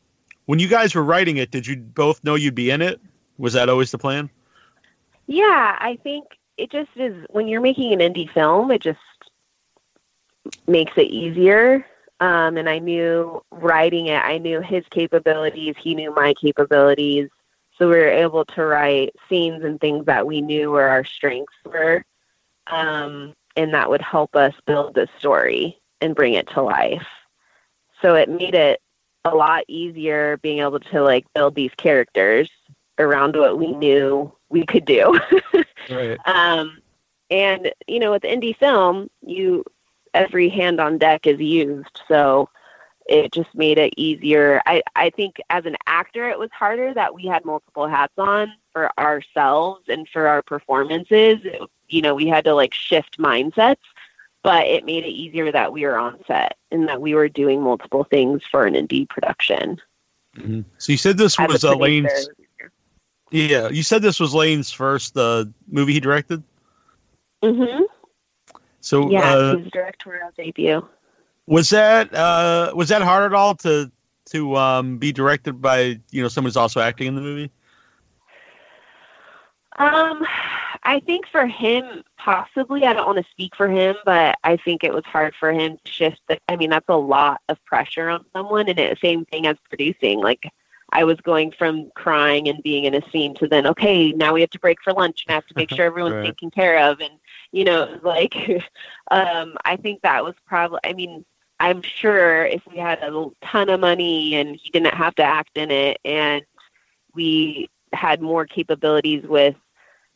when you guys were writing it, did you both know you'd be in it? Was that always the plan? Yeah, I think it just is when you're making an indie film, it just makes it easier. Um, and I knew writing it, I knew his capabilities, he knew my capabilities. So we were able to write scenes and things that we knew where our strengths were. Um, and that would help us build the story and bring it to life. So it made it a lot easier being able to like build these characters around what we knew we could do. right. Um, and you know, with indie film, you every hand on deck is used, so it just made it easier. I I think as an actor, it was harder that we had multiple hats on for ourselves and for our performances. It, you know, we had to like shift mindsets, but it made it easier that we were on set and that we were doing multiple things for an indie production. Mm-hmm. So you said this was Elaine's yeah, you said this was Lane's first uh, movie he directed. Mm-hmm. So yeah, uh, his directorial debut. Was that uh, was that hard at all to to um, be directed by you know someone who's also acting in the movie? Um, I think for him, possibly. I don't want to speak for him, but I think it was hard for him to shift. The, I mean, that's a lot of pressure on someone, and it, same thing as producing. Like I was going from crying and being in a scene to then, okay, now we have to break for lunch and I have to make sure everyone's right. taken care of. And, you know, like, um, I think that was probably, I mean, I'm sure if we had a ton of money and he didn't have to act in it and we had more capabilities with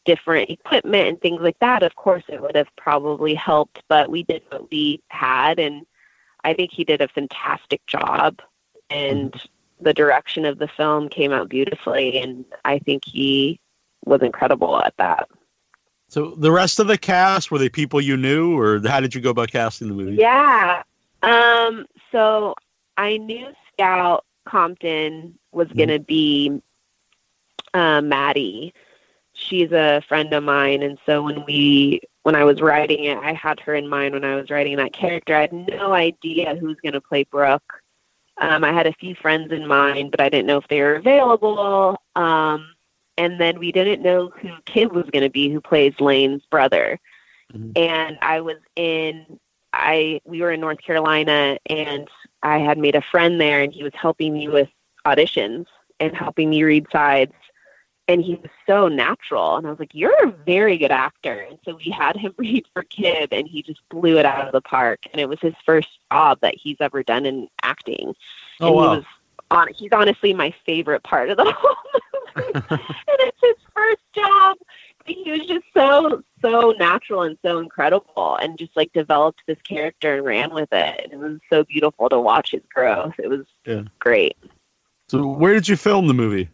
different equipment and things like that, of course it would have probably helped, but we did what we had and I think he did a fantastic job and the direction of the film came out beautifully and I think he was incredible at that. So the rest of the cast were they people you knew or how did you go about casting the movie? Yeah. Um so I knew Scout Compton was mm-hmm. going to be uh, Maddie. She's a friend of mine and so when we when I was writing it, I had her in mind when I was writing that character. I had no idea who's going to play Brooke. Um, I had a few friends in mind, but I didn't know if they were available. Um, and then we didn't know who Kid was going to be, who plays Lane's brother. Mm-hmm. And I was in, I we were in North Carolina, and I had made a friend there, and he was helping me with auditions and helping me read sides and he was so natural and i was like you're a very good actor. And so we had him read for Kib, and he just blew it out of the park and it was his first job that he's ever done in acting. Oh, and wow. he was on he's honestly my favorite part of the whole movie. And it's his first job. He was just so so natural and so incredible and just like developed this character and ran with it and it was so beautiful to watch his growth it was yeah. great. So where did you film the movie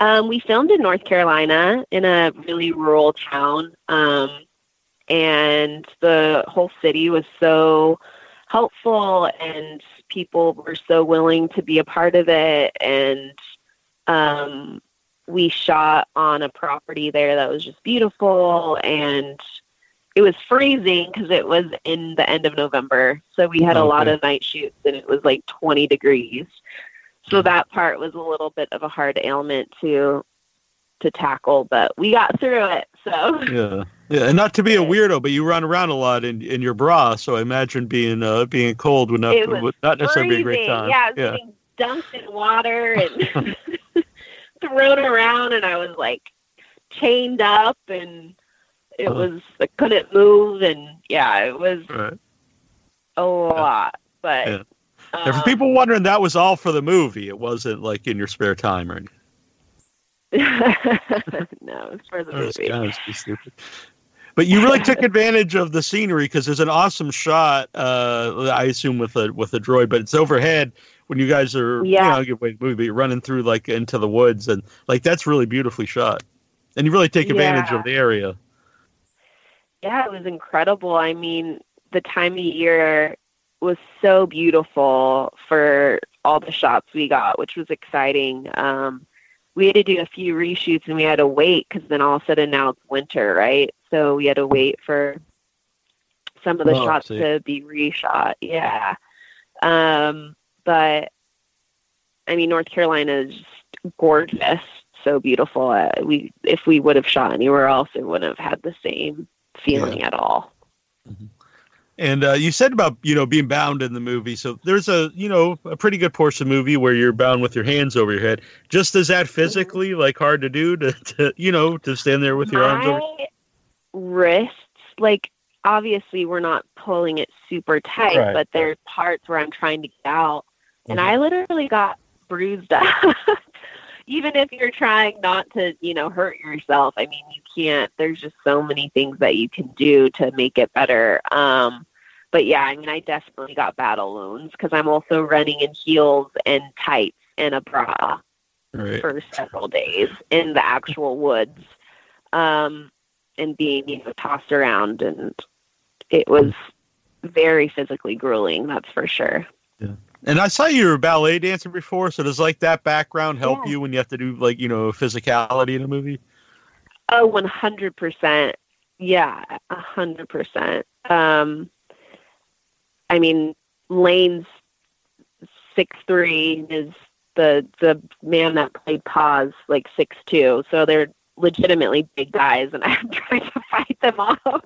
um, we filmed in North Carolina in a really rural town. Um, and the whole city was so helpful and people were so willing to be a part of it. And um, we shot on a property there that was just beautiful and it was freezing because it was in the end of November. So we had a lot of night shoots and it was like 20 degrees so that part was a little bit of a hard ailment to to tackle, but we got through it. So yeah, yeah, and not to be a weirdo, but you run around a lot in in your bra, so I imagine being uh being cold would not would not necessarily freezing. be a great time. Yeah, yeah. getting dunked in water and thrown around, and I was like chained up, and it uh-huh. was I couldn't move, and yeah, it was right. a lot, but. Yeah and for people wondering, that was all for the movie. It wasn't like in your spare time or anything. no, it's for the movie. Stupid. But you really took advantage of the scenery because there's an awesome shot. Uh, I assume with a with a droid, but it's overhead when you guys are yeah. you know movie running through like into the woods and like that's really beautifully shot, and you really take advantage yeah. of the area. Yeah, it was incredible. I mean, the time of year was so beautiful for all the shots we got, which was exciting. Um, we had to do a few reshoots and we had to wait because then all of a sudden now it's winter, right? So we had to wait for some of the oh, shots to be reshot. Yeah. Um, but I mean, North Carolina is gorgeous, so beautiful. Uh, we if we would have shot anywhere else, it wouldn't have had the same feeling yeah. at all. Mm-hmm. And uh, you said about you know being bound in the movie, so there's a you know a pretty good portion of the movie where you're bound with your hands over your head. Just is that physically like hard to do to, to you know to stand there with your My arms over? Wrists, like obviously we're not pulling it super tight, right. but there's parts where I'm trying to get out, and mm-hmm. I literally got bruised up. Even if you're trying not to, you know, hurt yourself, I mean, you can't. There's just so many things that you can do to make it better. Um, but yeah, I mean, I definitely got battle wounds because I'm also running in heels and tights and a bra right. for several days in the actual woods, um, and being you know tossed around, and it was very physically grueling. That's for sure. Yeah. And I saw you were a ballet dancer before, so does like that background help yeah. you when you have to do like you know physicality in a movie? Oh, one hundred percent. Yeah, a hundred percent. Um, I mean, Lane's six three is the the man that played Paz like six two, so they're legitimately big guys, and I'm trying to fight them off.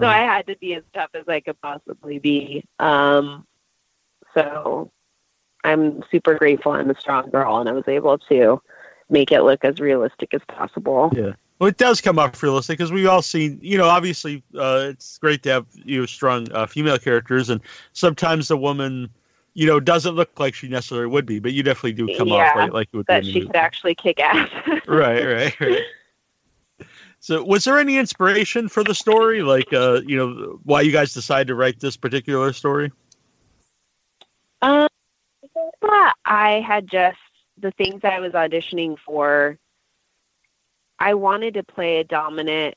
So I had to be as tough as I could possibly be. Um, so I'm super grateful I'm a strong girl, and I was able to make it look as realistic as possible. Yeah. Well, it does come off realistic because we've all seen, you know, obviously uh, it's great to have you know strong uh, female characters, and sometimes the woman, you know, doesn't look like she necessarily would be, but you definitely do come yeah, off like, like you would. Be. That she could actually kick ass. right, right, right. So, was there any inspiration for the story? Like, uh, you know, why you guys decided to write this particular story? Um, I had just the things I was auditioning for I wanted to play a dominant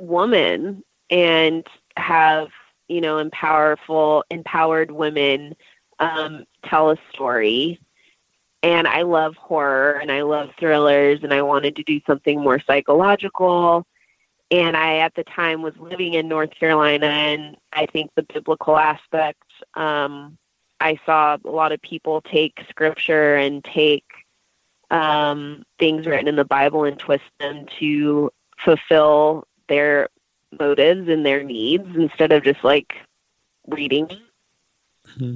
woman and have, you know, empowerful, empowered women um, tell a story. And I love horror and I love thrillers and I wanted to do something more psychological. And I, at the time, was living in North Carolina, and I think the biblical aspect, um, I saw a lot of people take scripture and take um, things written in the Bible and twist them to fulfill their motives and their needs instead of just like reading. Mm-hmm.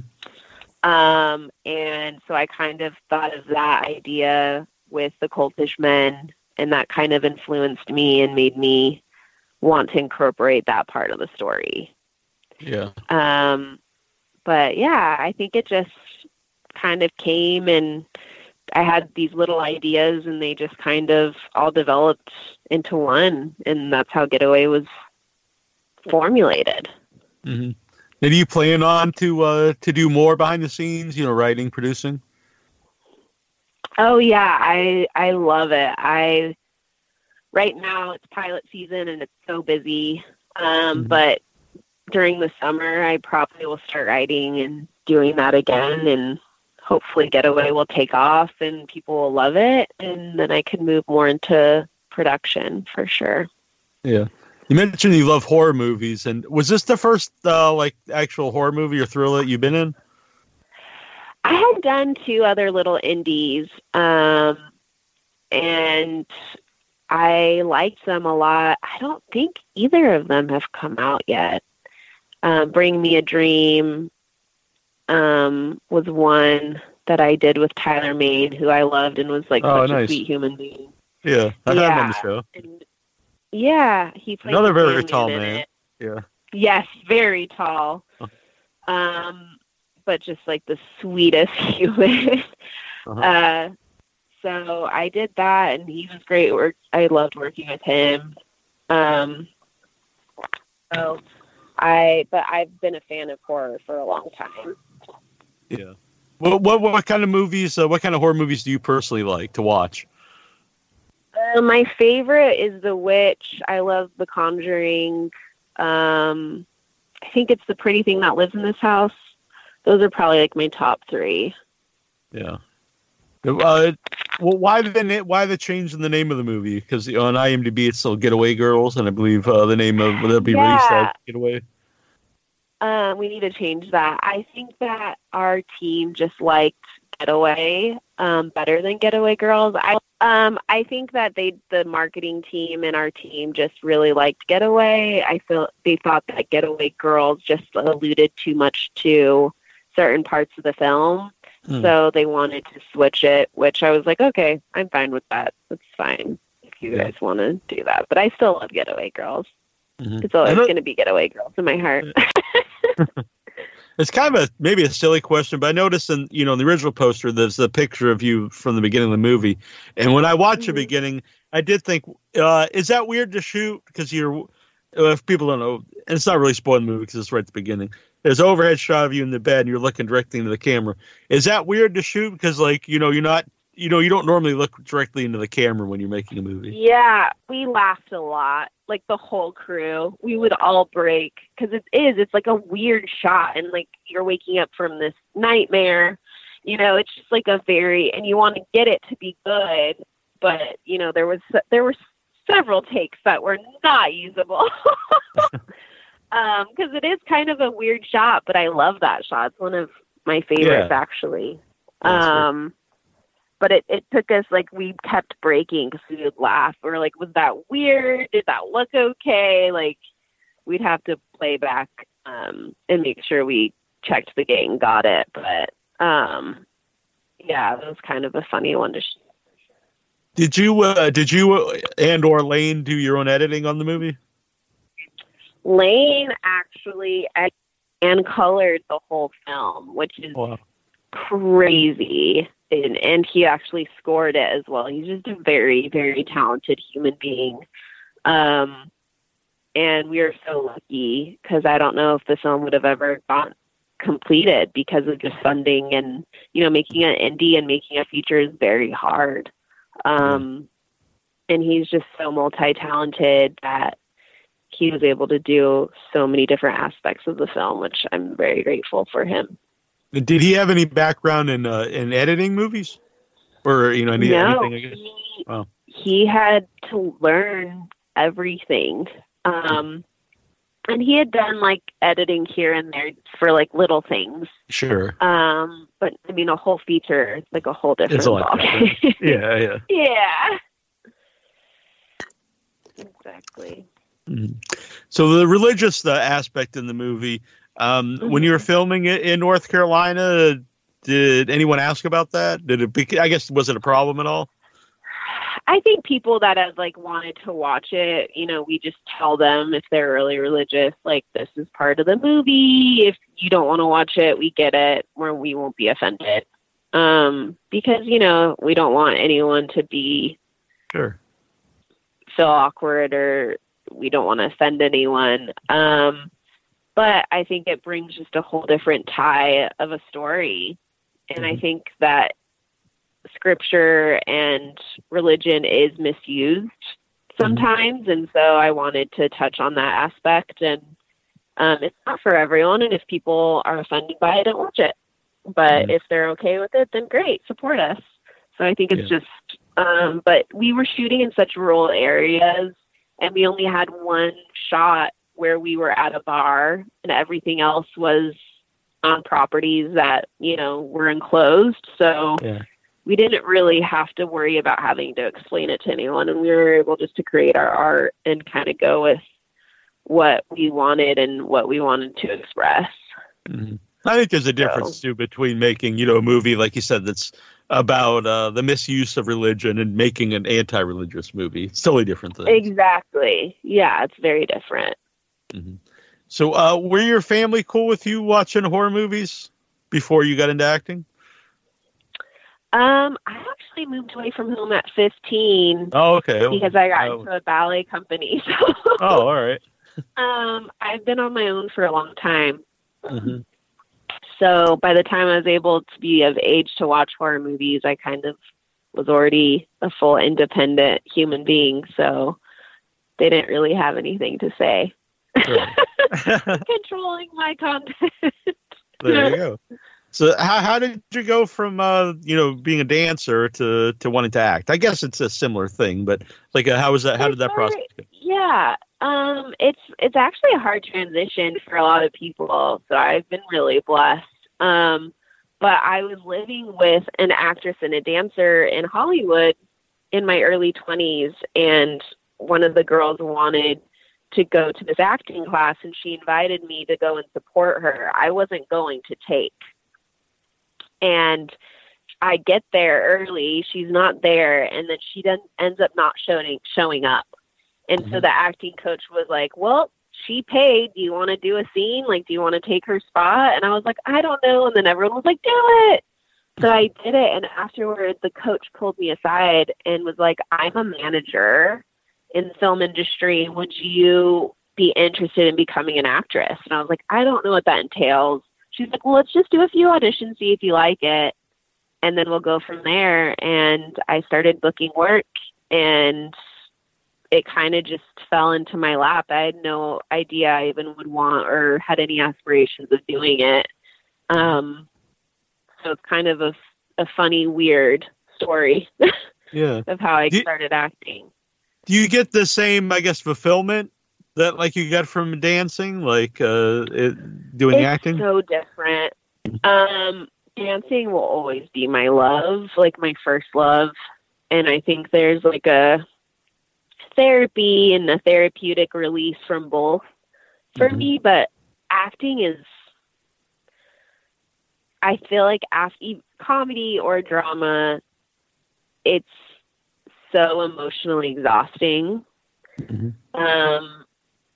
Um, and so I kind of thought of that idea with the cultish men, and that kind of influenced me and made me want to incorporate that part of the story. Yeah. Um, but yeah, I think it just kind of came and I had these little ideas and they just kind of all developed into one and that's how Getaway was formulated. Mm-hmm. And are you plan on to uh, to do more behind the scenes, you know, writing, producing? Oh yeah, I I love it. I right now it's pilot season and it's so busy. Um, mm-hmm. but during the summer I probably will start writing and doing that again and hopefully Getaway will take off and people will love it, and then I can move more into production for sure. Yeah. You mentioned you love horror movies, and was this the first uh, like actual horror movie or thriller that you've been in? I had done two other little indies, um, and I liked them a lot. I don't think either of them have come out yet. Um, Bring Me a Dream um, was one that I did with Tyler Mane, who I loved and was like oh, such nice. a sweet human being. Yeah, I yeah. had him on the show. And, yeah, he played another very tall man. Yeah. Yes, very tall. Um, but just like the sweetest human. uh-huh. uh, so I did that, and he was great. Work. I loved working with him. Um, so I, but I've been a fan of horror for a long time. Yeah. What what what kind of movies? Uh, what kind of horror movies do you personally like to watch? Uh, my favorite is The Witch. I love The Conjuring. Um, I think it's The Pretty Thing That Lives in This House. Those are probably like my top three. Yeah. Uh, well, why the why the change in the name of the movie? Because on IMDb it's still Getaway Girls, and I believe uh, the name of will be yeah. released as Getaway. Um, we need to change that. I think that our team just liked Getaway um, better than Getaway Girls. I um, I think that they the marketing team and our team just really liked Getaway. I feel they thought that Getaway Girls just alluded too much to certain parts of the film. Hmm. So they wanted to switch it, which I was like, okay, I'm fine with that. That's fine if you yeah. guys want to do that. But I still love Getaway Girls. Mm-hmm. It's always going to be Getaway Girls in my heart. it's kind of a maybe a silly question, but I noticed in you know in the original poster there's a picture of you from the beginning of the movie, and when I watched mm-hmm. the beginning, I did think, uh, is that weird to shoot because you're if people don't know, and it's not really spoiling the movie because it's right at the beginning. There's an overhead shot of you in the bed, and you're looking directly into the camera. Is that weird to shoot because like you know you're not you know you don't normally look directly into the camera when you're making a movie. Yeah, we laughed a lot like the whole crew, we would all break because it is. It's like a weird shot, and like you're waking up from this nightmare. You know, it's just like a very, and you want to get it to be good, but you know, there was there were several takes that were not usable. um, because it is kind of a weird shot, but I love that shot. It's one of my favorites, yeah. actually. Um, but it, it took us like we kept breaking because we would laugh. We were like, was that weird? Did that look okay? Like we'd have to play back um, and make sure we checked the gate and got it. But um, yeah, that was kind of a funny one to shoot. Did you uh, did you and or Lane do your own editing on the movie? Lane actually and colored the whole film, which is wow. crazy. And, and he actually scored it as well. He's just a very, very talented human being. Um, and we are so lucky because I don't know if the film would have ever gotten completed because of just funding and you know making an indie and making a feature is very hard. Um, and he's just so multi-talented that he was able to do so many different aspects of the film, which I'm very grateful for him. Did he have any background in uh, in editing movies, or you know any, no, anything? I guess. He, wow. he had to learn everything. Um, and he had done like editing here and there for like little things. Sure. Um, but I mean, a whole feature, it's like a whole different. It's yeah, yeah. yeah. Exactly. Mm-hmm. So the religious the aspect in the movie, um, when you were mm-hmm. filming it in North Carolina, did anyone ask about that? Did it? Be, I guess was it a problem at all? I think people that have like wanted to watch it, you know, we just tell them if they're really religious, like this is part of the movie. If you don't want to watch it, we get it. Where we won't be offended, um, because you know we don't want anyone to be sure feel awkward or we don't want to offend anyone. Um, but I think it brings just a whole different tie of a story. And mm-hmm. I think that scripture and religion is misused sometimes. Mm-hmm. And so I wanted to touch on that aspect. And um, it's not for everyone. And if people are offended by it, don't watch it. But mm-hmm. if they're okay with it, then great, support us. So I think it's yeah. just, um, but we were shooting in such rural areas and we only had one shot where we were at a bar and everything else was on properties that you know were enclosed so yeah. we didn't really have to worry about having to explain it to anyone and we were able just to create our art and kind of go with what we wanted and what we wanted to express mm-hmm. i think there's a difference so. too between making you know a movie like you said that's about uh, the misuse of religion and making an anti-religious movie. It's totally different thing. Exactly. Yeah, it's very different. Mm-hmm. So, uh, were your family cool with you watching horror movies before you got into acting? Um, I actually moved away from home at 15. Oh, okay. Because I got oh. into a ballet company. So. oh, all right. um, I've been on my own for a long time. Mm-hmm. So by the time I was able to be of age to watch horror movies, I kind of was already a full independent human being. So they didn't really have anything to say. Controlling my content. there you go. So how how did you go from uh you know being a dancer to to wanting to act? I guess it's a similar thing, but like uh, how was that? How did that process? Go? Yeah, um, it's it's actually a hard transition for a lot of people. So I've been really blessed. Um, but I was living with an actress and a dancer in Hollywood in my early 20s, and one of the girls wanted to go to this acting class, and she invited me to go and support her. I wasn't going to take. And I get there early, she's not there, and then she then ends up not showing showing up. And mm-hmm. so the acting coach was like, Well, she paid. Do you want to do a scene? Like, do you want to take her spot? And I was like, I don't know. And then everyone was like, do it. So I did it. And afterwards, the coach pulled me aside and was like, I'm a manager in the film industry. Would you be interested in becoming an actress? And I was like, I don't know what that entails. She's like, well, let's just do a few auditions, see if you like it. And then we'll go from there. And I started booking work and it kind of just fell into my lap. I had no idea I even would want or had any aspirations of doing it. Um, so it's kind of a, a funny, weird story. yeah. of how I started acting. Do you get the same, I guess, fulfillment that like you got from dancing, like uh, it, doing it's acting? So different. Um, dancing will always be my love, like my first love, and I think there's like a therapy and a therapeutic release from both for mm-hmm. me, but acting is I feel like after comedy or drama, it's so emotionally exhausting. Mm-hmm. Um,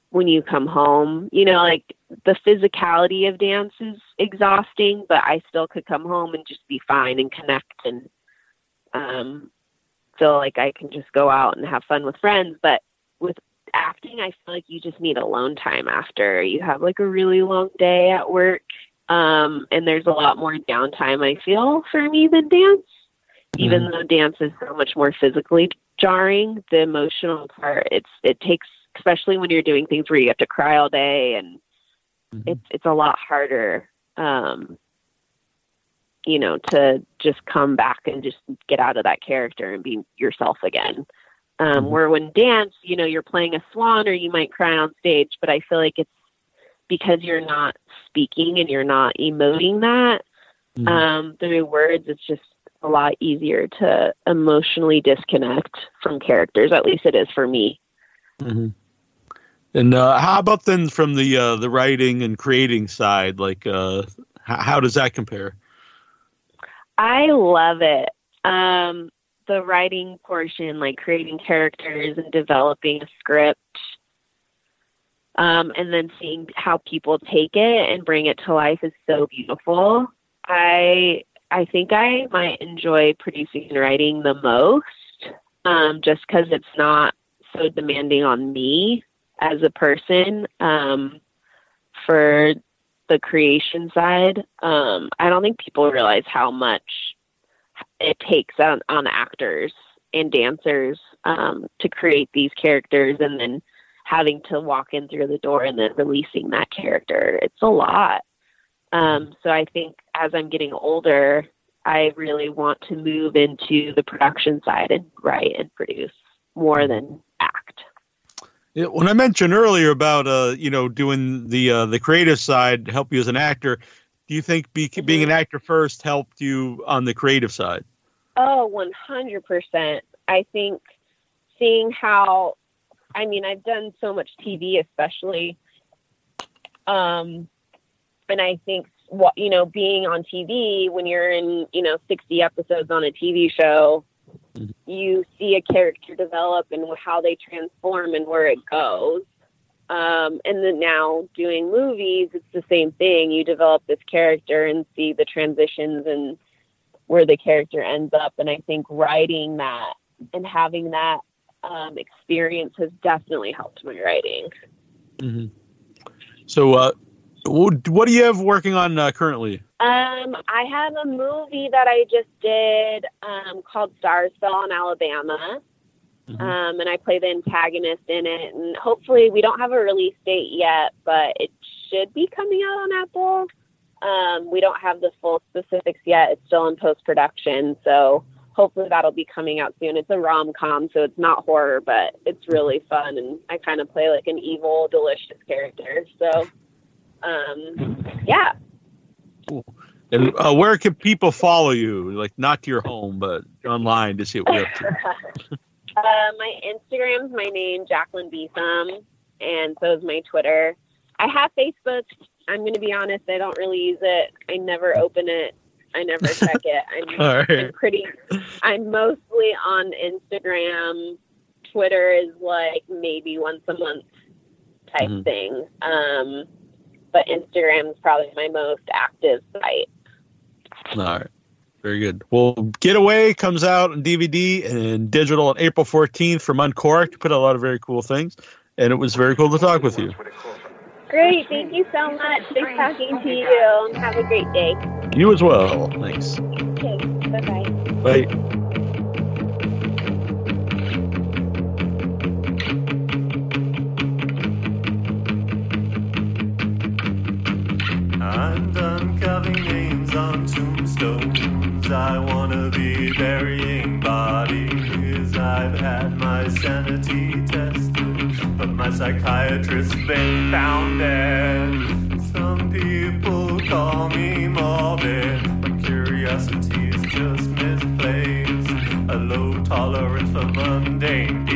when you come home, you know, like the physicality of dance is exhausting, but I still could come home and just be fine and connect and um, feel like I can just go out and have fun with friends. But with acting, I feel like you just need alone time after you have like a really long day at work. Um, and there's a lot more downtime, I feel, for me than dance. Mm-hmm. Even though dance is so much more physically jarring, the emotional part, it's, it takes, especially when you're doing things where you have to cry all day and mm-hmm. it's, it's a lot harder. Um, you know, to just come back and just get out of that character and be yourself again. Um, mm-hmm. Where when dance, you know, you're playing a swan or you might cry on stage, but I feel like it's because you're not speaking and you're not emoting that mm-hmm. um, through words. It's just a lot easier to emotionally disconnect from characters. At least it is for me. Mm-hmm. And uh, how about then from the uh, the writing and creating side? Like, uh, how, how does that compare? I love it. Um, the writing portion, like creating characters and developing a script, um, and then seeing how people take it and bring it to life is so beautiful. I I think I might enjoy producing and writing the most, um, just because it's not so demanding on me as a person. Um, for the creation side, um, I don't think people realize how much it takes on, on actors and dancers um, to create these characters and then having to walk in through the door and then releasing that character. It's a lot. Um, so I think as I'm getting older, I really want to move into the production side and write and produce more than act when I mentioned earlier about uh, you know doing the uh, the creative side help you as an actor, do you think be, mm-hmm. being an actor first helped you on the creative side? Oh, Oh, one hundred percent. I think seeing how, I mean, I've done so much TV, especially, um, and I think what you know, being on TV when you're in you know sixty episodes on a TV show you see a character develop and how they transform and where it goes. Um, and then now doing movies, it's the same thing. You develop this character and see the transitions and where the character ends up. And I think writing that and having that um, experience has definitely helped my writing. Mm-hmm. So, uh, what do you have working on uh, currently? Um, I have a movie that I just did um, called Stars Fell in Alabama. Mm-hmm. Um, and I play the antagonist in it. And hopefully, we don't have a release date yet, but it should be coming out on Apple. Um, we don't have the full specifics yet. It's still in post production. So hopefully, that'll be coming out soon. It's a rom com, so it's not horror, but it's really fun. And I kind of play like an evil, delicious character. So, um, yeah. Cool. And uh, where can people follow you? Like not to your home, but online to see what you're up to. uh, my Instagram's my name, Jaclyn Betham, and so is my Twitter. I have Facebook. I'm going to be honest, I don't really use it. I never open it. I never check it. I'm, right. I'm pretty. I'm mostly on Instagram. Twitter is like maybe once a month type mm-hmm. thing. Um, but Instagram is probably my most active site. All right. Very good. Well, Getaway comes out on DVD and digital on April 14th from Uncork'd. Put a lot of very cool things, and it was very cool to talk with you. Great. Thank you so much. Nice talking to you. Have a great day. You as well. Thanks. Okay. Bye-bye. Bye. Carving names on tombstones. I wanna be burying bodies. I've had my sanity tested, but my psychiatrist's been found dead. Some people call me morbid, but curiosity is just misplaced. A low tolerance for mundane